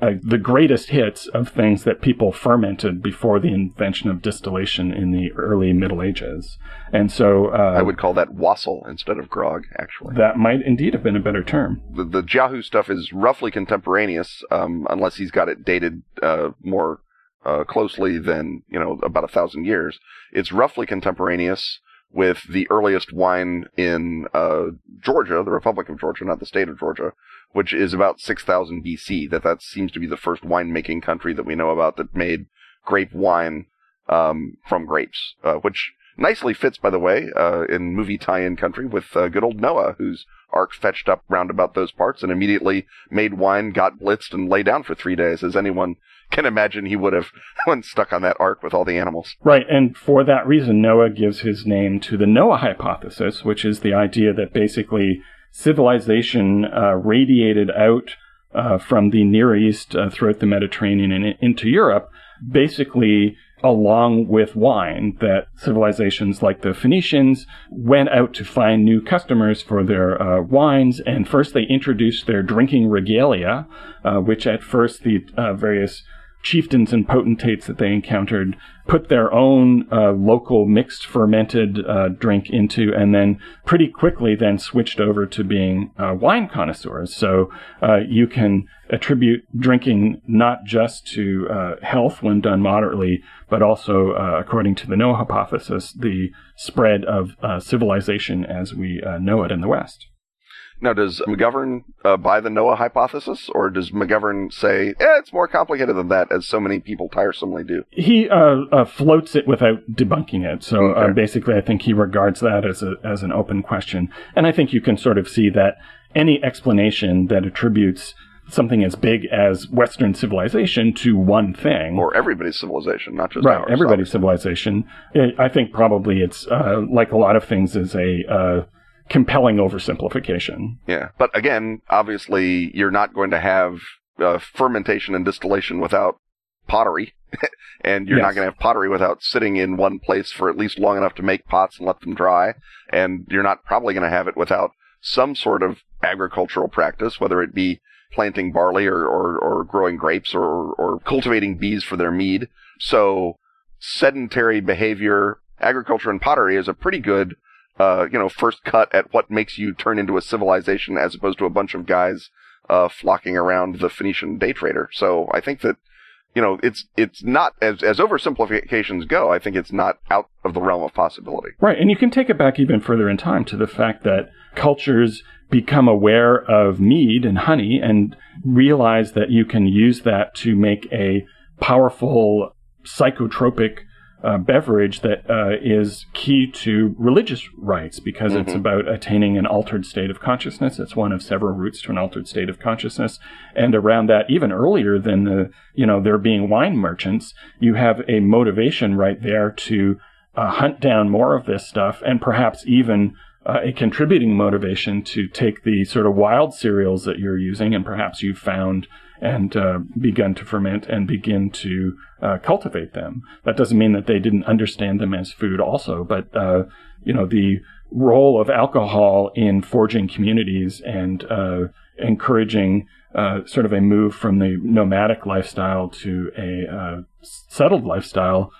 uh, the greatest hits of things that people fermented before the invention of distillation in the early Middle Ages. And so uh, I would call that wassail instead of grog, actually. That might indeed have been a better term. The, the Jiahu stuff is roughly contemporaneous, um, unless he's got it dated uh, more uh, closely than you know about a thousand years. It's roughly contemporaneous with the earliest wine in uh, Georgia, the Republic of Georgia, not the state of Georgia, which is about 6000 BC. That that seems to be the first winemaking country that we know about that made grape wine um, from grapes, uh, which nicely fits, by the way, uh, in movie tie-in country with uh, good old Noah, whose ark fetched up round about those parts and immediately made wine, got blitzed, and lay down for three days, as anyone can imagine he would have when stuck on that ark with all the animals. Right, and for that reason, Noah gives his name to the Noah hypothesis, which is the idea that basically civilization uh, radiated out uh, from the Near East uh, throughout the Mediterranean and into Europe, basically along with wine, that civilizations like the Phoenicians went out to find new customers for their uh, wines. And first they introduced their drinking regalia, uh, which at first the uh, various chieftains and potentates that they encountered put their own uh, local mixed fermented uh, drink into, and then pretty quickly then switched over to being uh, wine connoisseurs. So uh, you can attribute drinking not just to uh, health when done moderately, but also, uh, according to the Noah hypothesis, the spread of civilization as we know it in the West. Now, does McGovern uh, buy the Noah hypothesis, or does McGovern say, eh, it's more complicated than that, as so many people tiresomely do? He uh, uh, floats it without debunking it. So uh, okay. basically, I think he regards that as, a, as an open question. And I think you can sort of see that any explanation that attributes something as big as Western civilization to one thing, or everybody's civilization, not just right, ours, everybody's obviously. civilization. It, I think probably it's uh, like a lot of things is a uh, compelling oversimplification. Yeah. But again, obviously, you're not going to have uh, fermentation and distillation without pottery. and you're yes. not going to have pottery without sitting in one place for at least long enough to make pots and let them dry. And you're not probably going to have it without some sort of agricultural practice, whether it be planting barley or, or, or growing grapes or, or cultivating bees for their mead. So sedentary behavior, agriculture and pottery is a pretty good uh, you know, first cut at what makes you turn into a civilization as opposed to a bunch of guys uh, flocking around the Phoenician day trader. So I think that you know it's it's not as as oversimplifications go. I think it's not out of the realm of possibility. Right, and you can take it back even further in time to the fact that cultures become aware of mead and honey and realize that you can use that to make a powerful psychotropic uh, beverage that uh, is key to religious rites because mm-hmm. it's about attaining an altered state of consciousness. It's one of several routes to an altered state of consciousness. And around that, even earlier than the, you know, there being wine merchants, you have a motivation right there to uh, hunt down more of this stuff and perhaps even uh, a contributing motivation to take the sort of wild cereals that you're using and perhaps you've found and uh, begun to ferment and begin to uh, cultivate them. That doesn't mean that they didn't understand them as food also, but uh, you know the role of alcohol in forging communities and uh, encouraging uh, sort of a move from the nomadic lifestyle to a uh, settled lifestyle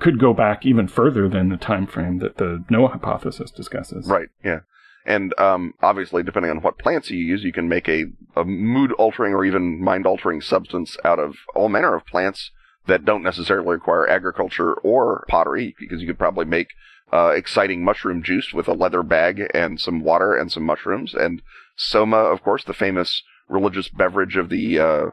could go back even further than the time frame that the Noah hypothesis discusses. Right. Yeah. And um, obviously, depending on what plants you use, you can make a, a mood altering or even mind altering substance out of all manner of plants that don't necessarily require agriculture or pottery, because you could probably make uh, exciting mushroom juice with a leather bag and some water and some mushrooms. And soma, of course, the famous religious beverage of the uh,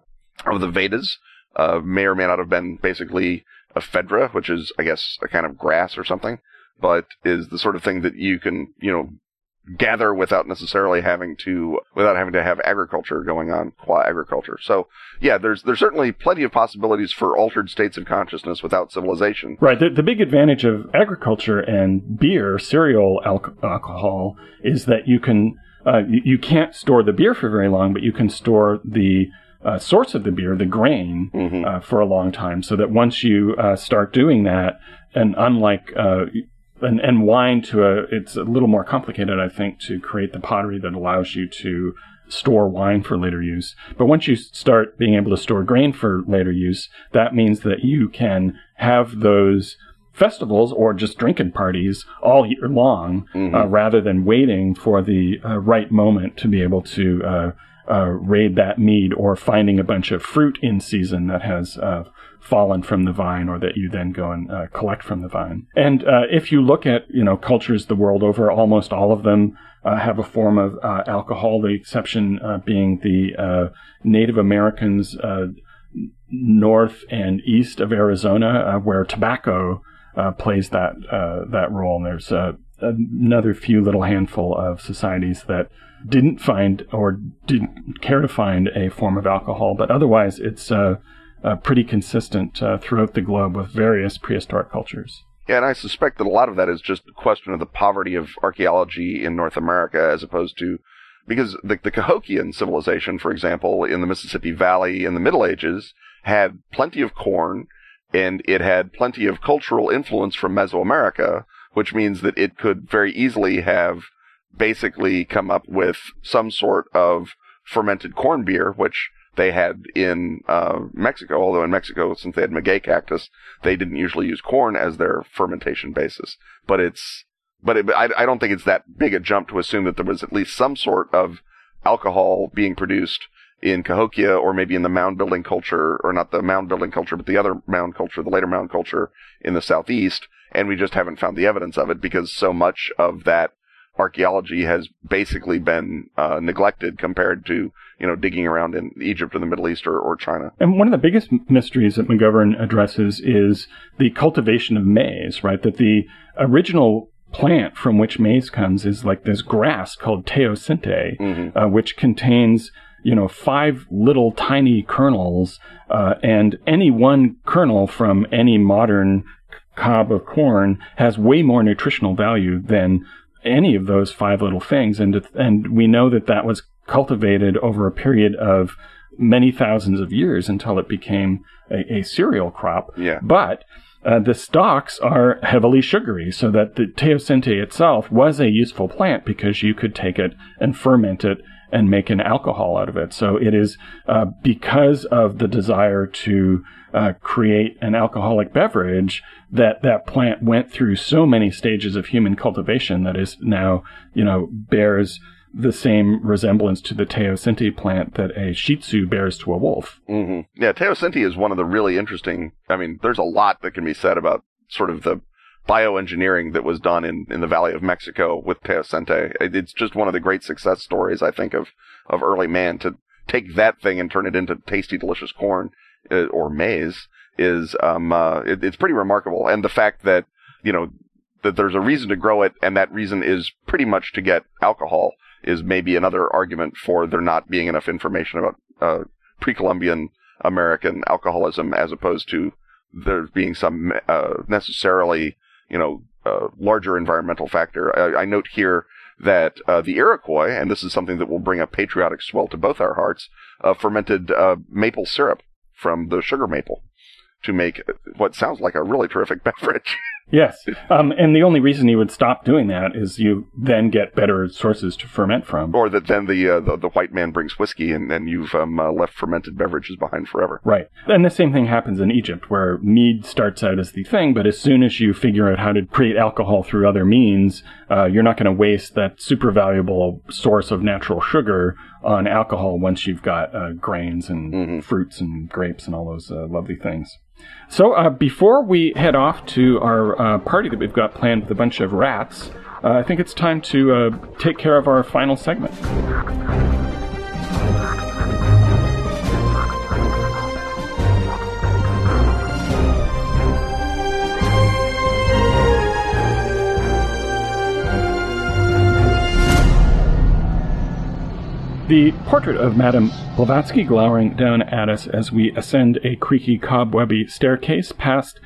of the Vedas, uh, may or may not have been basically ephedra, which is, I guess, a kind of grass or something, but is the sort of thing that you can, you know, gather without necessarily having to without having to have agriculture going on qua agriculture. So yeah, there's there's certainly plenty of possibilities for altered states of consciousness without civilization. Right. The, the big advantage of agriculture and beer, cereal al- alcohol, is that you can uh, you, you, can't store the beer for very long, but you can store the uh, source of the beer, the grain, mm-hmm. uh, for a long time. So that once you uh, start doing that, and unlike uh, and, and wine to a it's a little more complicated i think to create the pottery that allows you to store wine for later use but once you start being able to store grain for later use that means that you can have those festivals or just drinking parties all year long mm-hmm. uh, rather than waiting for the uh, right moment to be able to uh, uh raid that mead or finding a bunch of fruit in season that has uh, fallen from the vine or that you then go and uh, collect from the vine. And uh, if you look at, you know, cultures the world over, almost all of them uh, have a form of uh, alcohol, the exception uh, being the uh, Native Americans north and east of Arizona, where tobacco plays that, that role. And there's another few little handful of societies that didn't find or didn't care to find a form of alcohol, but otherwise it's uh, pretty consistent uh, throughout the globe with various prehistoric cultures. Yeah, and I suspect that a lot of that is just a question of the poverty of archaeology in North America as opposed to because the, the Cahokian civilization, for example, in the Mississippi Valley in the Middle Ages had plenty of corn and it had plenty of cultural influence from Mesoamerica, which means that it could very easily have basically come up with some sort of fermented corn beer, which they had in uh, Mexico. Although in Mexico, since they had maguey cactus, they didn't usually use corn as their fermentation basis. But it's but it, I, I don't think it's that big a jump to assume that there was at least some sort of alcohol being produced in Cahokia or maybe in the mound building culture, or not the mound building culture, but the other mound culture, the later mound culture in the southeast. And we just haven't found the evidence of it because so much of that archaeology has basically been uh, neglected compared to you know digging around in Egypt or the Middle East or, or China. And one of the biggest mysteries that McGovern addresses is the cultivation of maize. Right, that the original plant from which maize comes is like this grass called teosinte, mm-hmm. uh, which contains you know five little tiny kernels, uh, and any one kernel from any modern cob of corn has way more nutritional value than any of those five little things. And, and we know that that was cultivated over a period of many thousands of years until it became a, a cereal crop. Yeah. But uh, the stalks are heavily sugary, so that the teosinte itself was a useful plant because you could take it and ferment it and make an alcohol out of it. So it is uh, because of the desire to uh, create an alcoholic beverage that that plant went through so many stages of human cultivation that is now, you know, bears the same resemblance to the teosinte plant that a Shih Tzu bears to a wolf. Mm-hmm. Yeah, teosinte is one of the really interesting. I mean, there's a lot that can be said about sort of the bioengineering that was done in, in the Valley of Mexico with teosinte. It's just one of the great success stories, I think, of, of early man to take that thing and turn it into tasty, delicious corn uh, or maize is um, uh, it, it's pretty remarkable. And the fact that you know that there's a reason to grow it, and that reason is pretty much to get alcohol, is maybe another argument for there not being enough information about uh, pre-Columbian American alcoholism, as opposed to there being some uh, necessarily you know larger environmental factor. I, I note here that uh, the Iroquois, and this is something that will bring a patriotic swell to both our hearts, uh, fermented uh, maple syrup from the sugar maple to make what sounds like a really terrific beverage. Yes, um, and the only reason you would stop doing that is you then get better sources to ferment from, or that then the uh, the, the, white man brings whiskey and then you've um, uh, left fermented beverages behind forever. Right, and the same thing happens in Egypt, where mead starts out as the thing, but as soon as you figure out how to create alcohol through other means, uh, you're not going to waste that super valuable source of natural sugar on alcohol once you've got uh, grains and mm-hmm. fruits and grapes and all those uh, lovely things. So uh, before we head off to our uh, party that we've got planned with a bunch of rats, uh, I think it's time to uh, take care of our final segment. The portrait of Madame Blavatsky glowering down at us as we ascend a creaky, cobwebby staircase past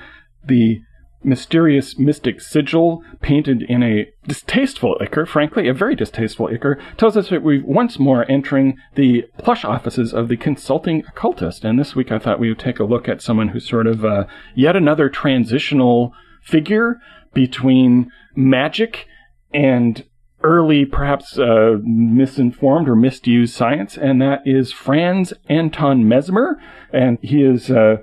the mysterious mystic sigil painted in a distasteful ichor, frankly, a very distasteful ichor, tells us that we're once more entering the plush offices of the consulting occultist. And this week I thought we would take a look at someone who's sort of uh, yet another transitional figure between magic and early, perhaps uh, misinformed or misused science, and that is Franz Anton Mesmer. And he is uh,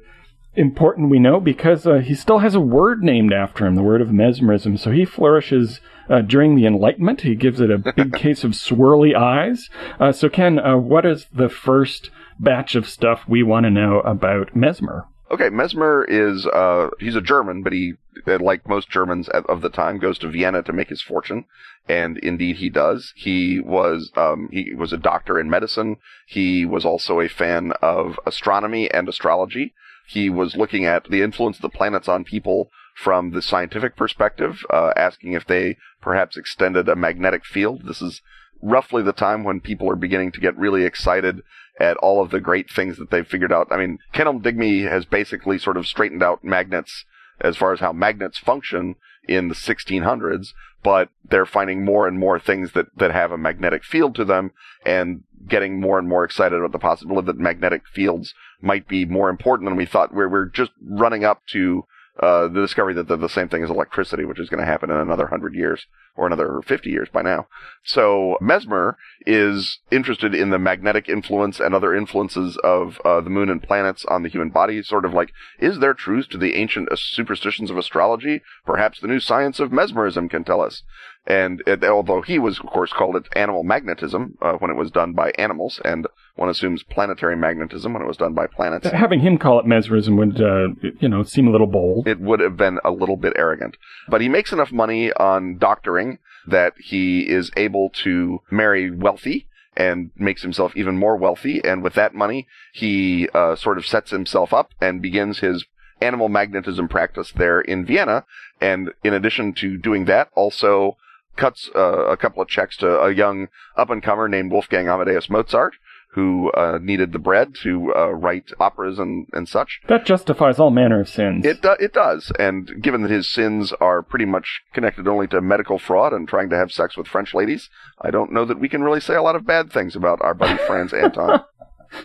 important, we know, because uh, he still has a word named after him, the word of mesmerism. So he flourishes uh, during the Enlightenment. He gives it a big case of swirly eyes. Uh, so, Ken, uh, what is the first batch of stuff we want to know about Mesmer? Okay, Mesmer is uh he's a German, but he like most Germans of the time goes to Vienna to make his fortune, and indeed he does. He was um he was a doctor in medicine. He was also a fan of astronomy and astrology. He was looking at the influence of the planets on people from the scientific perspective, uh, asking if they perhaps extended a magnetic field. This is roughly the time when people are beginning to get really excited at all of the great things that they've figured out. I mean, Kenelm-Digby has basically sort of straightened out magnets as far as how magnets function in the 1600s, but they're finding more and more things that, that have a magnetic field to them and getting more and more excited about the possibility that magnetic fields might be more important than we thought. We're, we're just running up to uh, the discovery that they're the same thing as electricity, which is going to happen in another hundred years or another 50 years by now. So Mesmer is interested in the magnetic influence and other influences of uh, the moon and planets on the human body. Sort of like, is there truth to the ancient superstitions of astrology? Perhaps the new science of mesmerism can tell us. And it, although he was, of course, called it animal magnetism uh, when it was done by animals, and one assumes planetary magnetism when it was done by planets. Having him call it mesmerism would, uh, you know, seem a little bold. It would have been a little bit arrogant. But he makes enough money on doctoring that he is able to marry wealthy and makes himself even more wealthy. And with that money, he uh, sort of sets himself up and begins his animal magnetism practice there in Vienna. And in addition to doing that, also cuts uh, a couple of checks to a young up and comer named Wolfgang Amadeus Mozart, who uh, needed the bread to uh, write operas and, and such. That justifies all manner of sins. It do- it does, and given that his sins are pretty much connected only to medical fraud and trying to have sex with French ladies, I don't know that we can really say a lot of bad things about our buddy Franz Anton.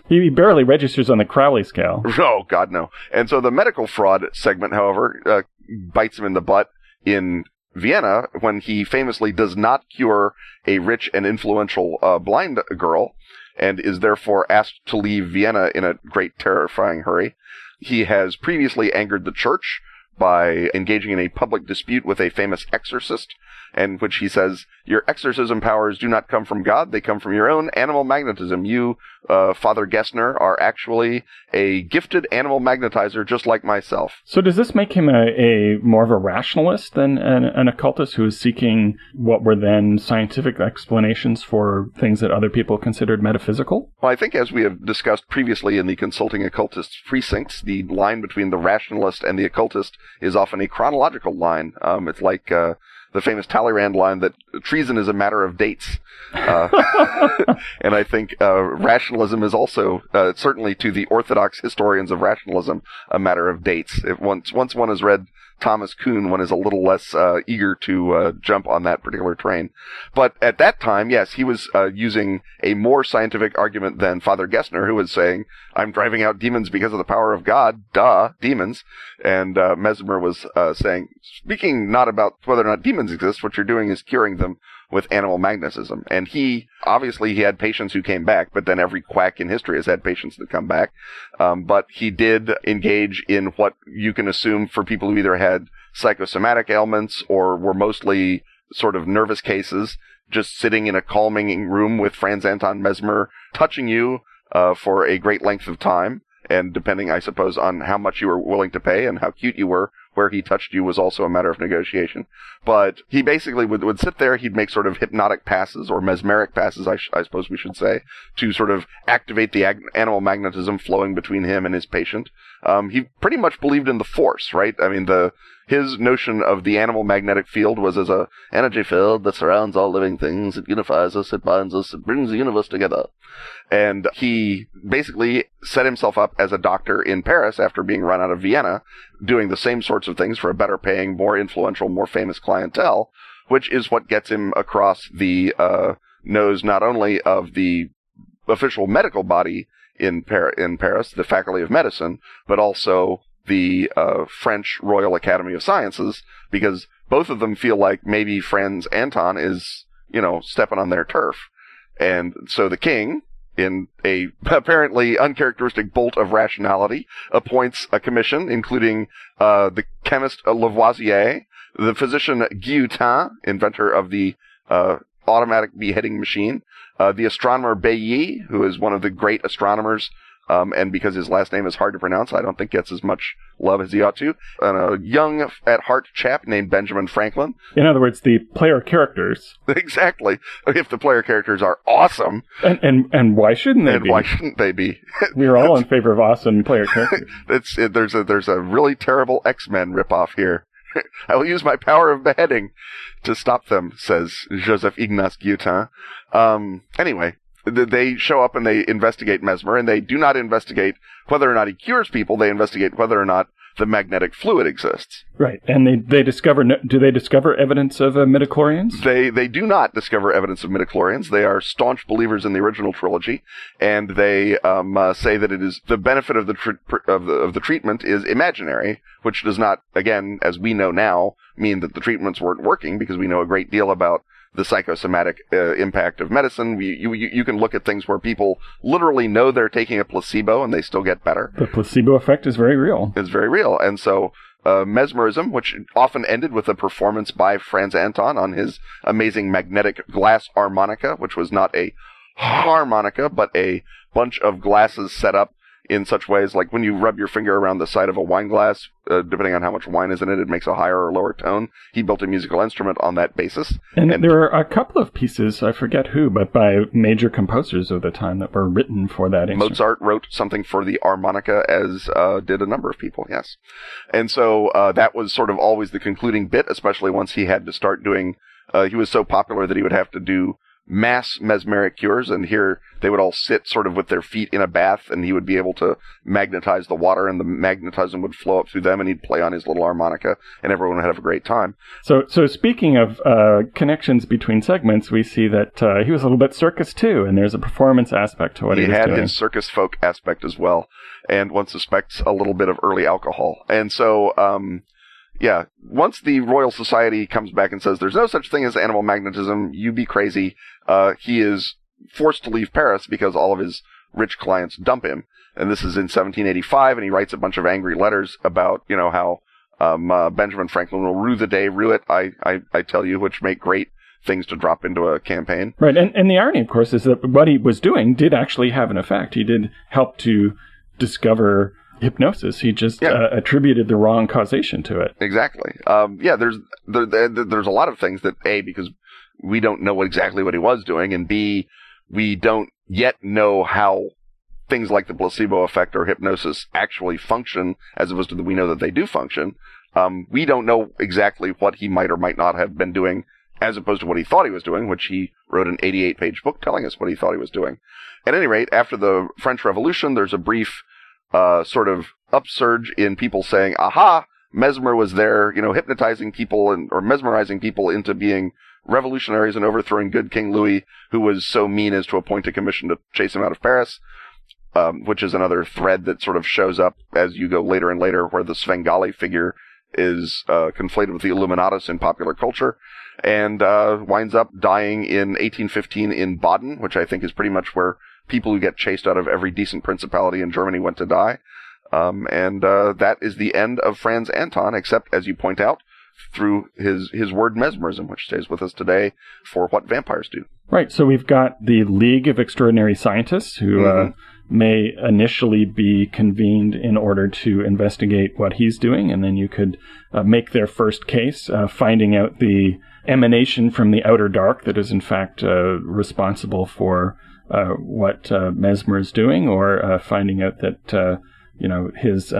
He barely registers on the Crowley scale. Oh God, no! And so the medical fraud segment, however, uh, bites him in the butt in Vienna when he famously does not cure a rich and influential uh, blind girl and is therefore asked to leave Vienna in a great terrifying hurry. He has previously angered the church by engaging in a public dispute with a famous exorcist in which he says, Your exorcism powers do not come from God, they come from your own animal magnetism. You, uh, Father Gessner, are actually a gifted animal magnetizer just like myself. So does this make him a, a more of a rationalist than an, an occultist who is seeking what were then scientific explanations for things that other people considered metaphysical? Well, I think as we have discussed previously in the consulting occultist precincts, the line between the rationalist and the occultist is often a chronological line. Um, it's like uh, the famous Talleyrand line that treason is a matter of dates. Uh, and I think uh, rationalism is also uh, certainly to the orthodox historians of rationalism a matter of dates. If once once one has read Thomas Kuhn, one is a little less uh, eager to uh, jump on that particular train. But at that time, yes, he was uh, using a more scientific argument than Father Gessner, who was saying, "I'm driving out demons because of the power of God." Duh, demons. And uh, Mesmer was uh, saying, speaking not about whether or not demons exist, what you're doing is curing them with animal magnetism. And he, obviously, he had patients who came back, but then every quack in history has had patients that come back. Um, but he did engage in what you can assume for people who either had psychosomatic ailments or were mostly sort of nervous cases, just sitting in a calming room with Franz Anton Mesmer, touching you uh, for a great length of time and depending, I suppose, on how much you were willing to pay and how cute you were, where he touched you was also a matter of negotiation. But he basically would, would sit there, he'd make sort of hypnotic passes, or mesmeric passes, I, sh- I suppose we should say, to sort of activate the ag- animal magnetism flowing between him and his patient. Um, he pretty much believed in the force, right? I mean, the, his notion of the animal magnetic field was as a energy field that surrounds all living things. It unifies us, it binds us, it brings the universe together. And he basically set himself up as a doctor in Paris after being run out of Vienna, doing the same sorts of things for a better paying, more influential, more famous clientele, which is what gets him across the uh, nose not only of the official medical body in, Par- in Paris, the Faculty of Medicine, but also the uh, French Royal Academy of Sciences, because both of them feel like maybe Franz Anton is, you know, stepping on their turf. And so the king, in a apparently uncharacteristic bolt of rationality, appoints a commission, including uh, the chemist Lavoisier, the physician Guillotin, inventor of the uh, automatic beheading machine, uh, the astronomer Bailly, who is one of the great astronomers um, and because his last name is hard to pronounce, I don't think gets as much love as he ought to. And a young at heart chap named Benjamin Franklin. In other words, the player characters. exactly. If the player characters are awesome, and and, and why shouldn't they and be? why shouldn't they be? we are all in favor of awesome player characters. it's it, there's a there's a really terrible X Men ripoff here. I will use my power of beheading to stop them, says Joseph Ignace Guillotin. Um, anyway, they show up and they investigate Mesmer, and they do not investigate whether or not he cures people. They investigate whether or not the magnetic fluid exists. Right, and they they discover do they discover evidence of uh, midichlorians? They they do not discover evidence of midichlorians. They are staunch believers in the original trilogy, and they um, uh, say that it is the benefit of the tr- of the of the treatment is imaginary, which does not, again, as we know now, mean that the treatments weren't working because we know a great deal about the psychosomatic uh, impact of medicine. We, you, you can look at things where people literally know they're taking a placebo and they still get better. The placebo effect is very real. It's very real. And so uh, mesmerism, which often ended with a performance by Franz Anton on his amazing magnetic glass harmonica, which was not a harmonica, but a bunch of glasses set up in such ways like when you rub your finger around the side of a wine glass, uh, depending on how much wine is in it, it makes a higher or lower tone. He built a musical instrument on that basis. And, and there are a couple of pieces, I forget who, but by major composers of the time that were written for that instrument. Mozart wrote something for the harmonica, as uh, did a number of people, yes. And so uh, that was sort of always the concluding bit, especially once he had to start doing. Uh, he was so popular that he would have to do mass mesmeric cures, and here they would all sit sort of with their feet in a bath, and he would be able to magnetize the water, and the magnetism would flow up through them, and he'd play on his little harmonica, and everyone would have a great time. So, so speaking of uh, connections between segments, we see that uh, he was a little bit circus too, and there's a performance aspect to what he, he had doing. his circus folk aspect as well, and one suspects a little bit of early alcohol, and so. Um, yeah, once the Royal Society comes back and says there's no such thing as animal magnetism, you be crazy, uh, he is forced to leave Paris because all of his rich clients dump him. And this is in 1785, and he writes a bunch of angry letters about, you know, how um, uh, Benjamin Franklin will rue the day, rue it, I, I, I tell you, which make great things to drop into a campaign. Right, and, and the irony, of course, is that what he was doing did actually have an effect. He did help to discover hypnosis. He just Yeah. uh, attributed the wrong causation to it. Exactly. Um, yeah, there's there, there, there's a lot of things that a because we don't know exactly what he was doing, and b we don't yet know how things like the placebo effect or hypnosis actually function, as opposed to the, we know that they do function. Um, we don't know exactly what he might or might not have been doing, as opposed to what he thought he was doing, which he wrote an 88 page book telling us what he thought he was doing. At any rate, after the French Revolution, there's a brief uh, sort of upsurge in people saying, aha, Mesmer was there, you know, hypnotizing people and, or mesmerizing people into being revolutionaries and overthrowing good King Louis, who was so mean as to appoint a commission to chase him out of Paris. Um, which is another thread that sort of shows up as you go later and later, where the Svengali figure is uh, conflated with the Illuminatus in popular culture, and uh, winds up dying in 1815 in Baden, which I think is pretty much where people who get chased out of every decent principality in Germany went to die. Um, and uh, that is the end of Franz Anton, except as you point out, through his his word mesmerism, which stays with us today for what vampires do. Right, so we've got the League of Extraordinary Scientists who uh, Mhm. may initially be convened in order to investigate what he's doing, and then you could uh, make their first case, uh, finding out the emanation from the outer dark that is in fact uh, responsible for uh, what uh, Mesmer is doing, or uh, finding out that you know his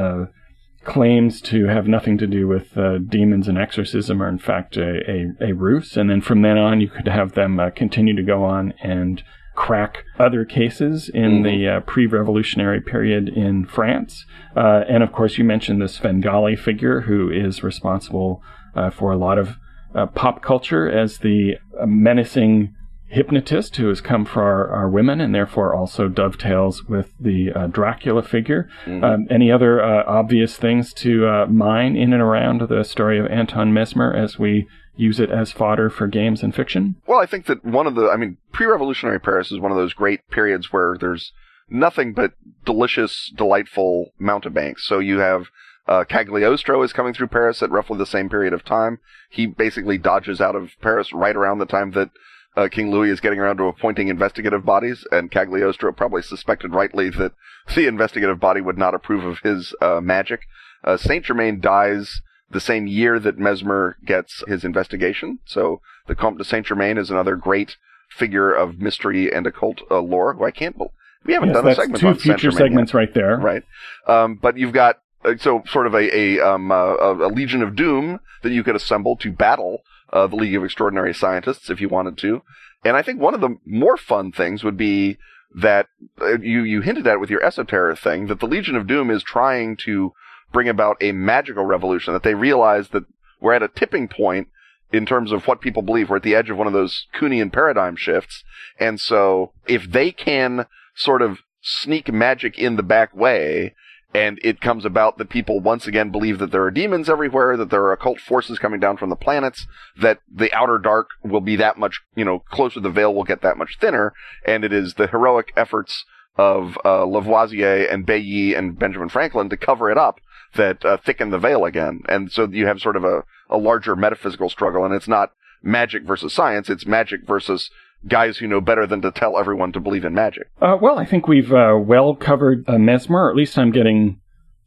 claims to have nothing to do with uh, demons and exorcism are in fact a, a, a, ruse. And then from then on, you could have them uh, continue to go on and crack other cases in mm-hmm. the uh, pre-revolutionary period in France. Uh, and of course, you mentioned the Svengali figure, who is responsible uh, for a lot of uh, pop culture as the menacing hypnotist who has come for our, our, women and therefore also dovetails with the uh, Dracula figure. Mm-hmm. Um, any other uh, obvious things to uh, mine in and around the story of Anton Mesmer as we use it as fodder for games and fiction? Well, I think that one of the, I mean, pre revolutionary Paris is one of those great periods where there's nothing but delicious, delightful mountebanks. So you have uh, Cagliostro is coming through Paris at roughly the same period of time. He basically dodges out of Paris right around the time that uh, King Louis is getting around to appointing investigative bodies, and Cagliostro probably suspected rightly that the investigative body would not approve of his uh, magic. Uh, Saint Germain dies the same year that Mesmer gets his investigation, so the Comte de Saint Germain is another great figure of mystery and occult uh, lore. Who I can't. believe we haven't yes, done a segment two on future segments yet. right there, right? Um, but you've got uh, so sort of a a, um, uh, a Legion of Doom that you could assemble to battle the League of Extraordinary Scientists if you wanted to. And I think one of the more fun things would be that uh, you you hinted at with your esoteric thing that the Legion of Doom is trying to bring about a magical revolution. That they realize that we're at a tipping point in terms of what people believe. We're at the edge of one of those Kuhnian paradigm shifts, and so if they can sort of sneak magic in the back way and it comes about that people once again believe that there are demons everywhere, that there are occult forces coming down from the planets, that the outer dark will be that much, you know, closer the veil will get that much thinner, and it is the heroic efforts of uh, Lavoisier and Bailly and Benjamin Franklin to cover it up that uh, thicken the veil again. And so you have sort of a, a larger metaphysical struggle, and it's not magic versus science, it's magic versus guys who know better than to tell everyone to believe in magic. Uh, well, I think we've uh, well covered uh, Mesmer, or at least I'm getting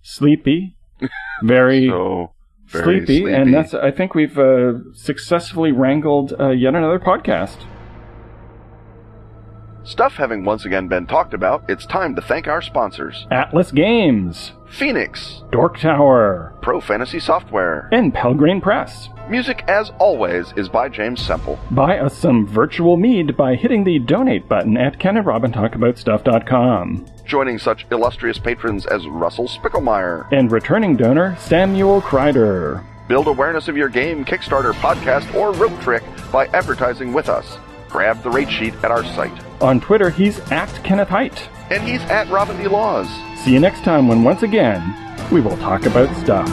sleepy. Very, so, very sleepy, sleepy, and that's. I think we've uh, successfully wrangled uh, yet another podcast. Stuff having once again been talked about, it's time to thank our sponsors Atlas Games, Fenix, Dork Tower, Pro Fantasy Software, and Pelgrane Press. Music, as always, is by James Semple. Buy us some virtual mead by hitting the donate button at kenandrobintalkaboutstuff.com. Joining such illustrious patrons as Russell Spicklemeyer and returning donor Samuel Kreider. Build awareness of your game, Kickstarter, podcast, or rope trick by advertising with us. Grab the rate sheet at our site. On Twitter, he's at Kenneth Hite. And he's at Robin D. Laws. See you next time when once again we will talk about stuff.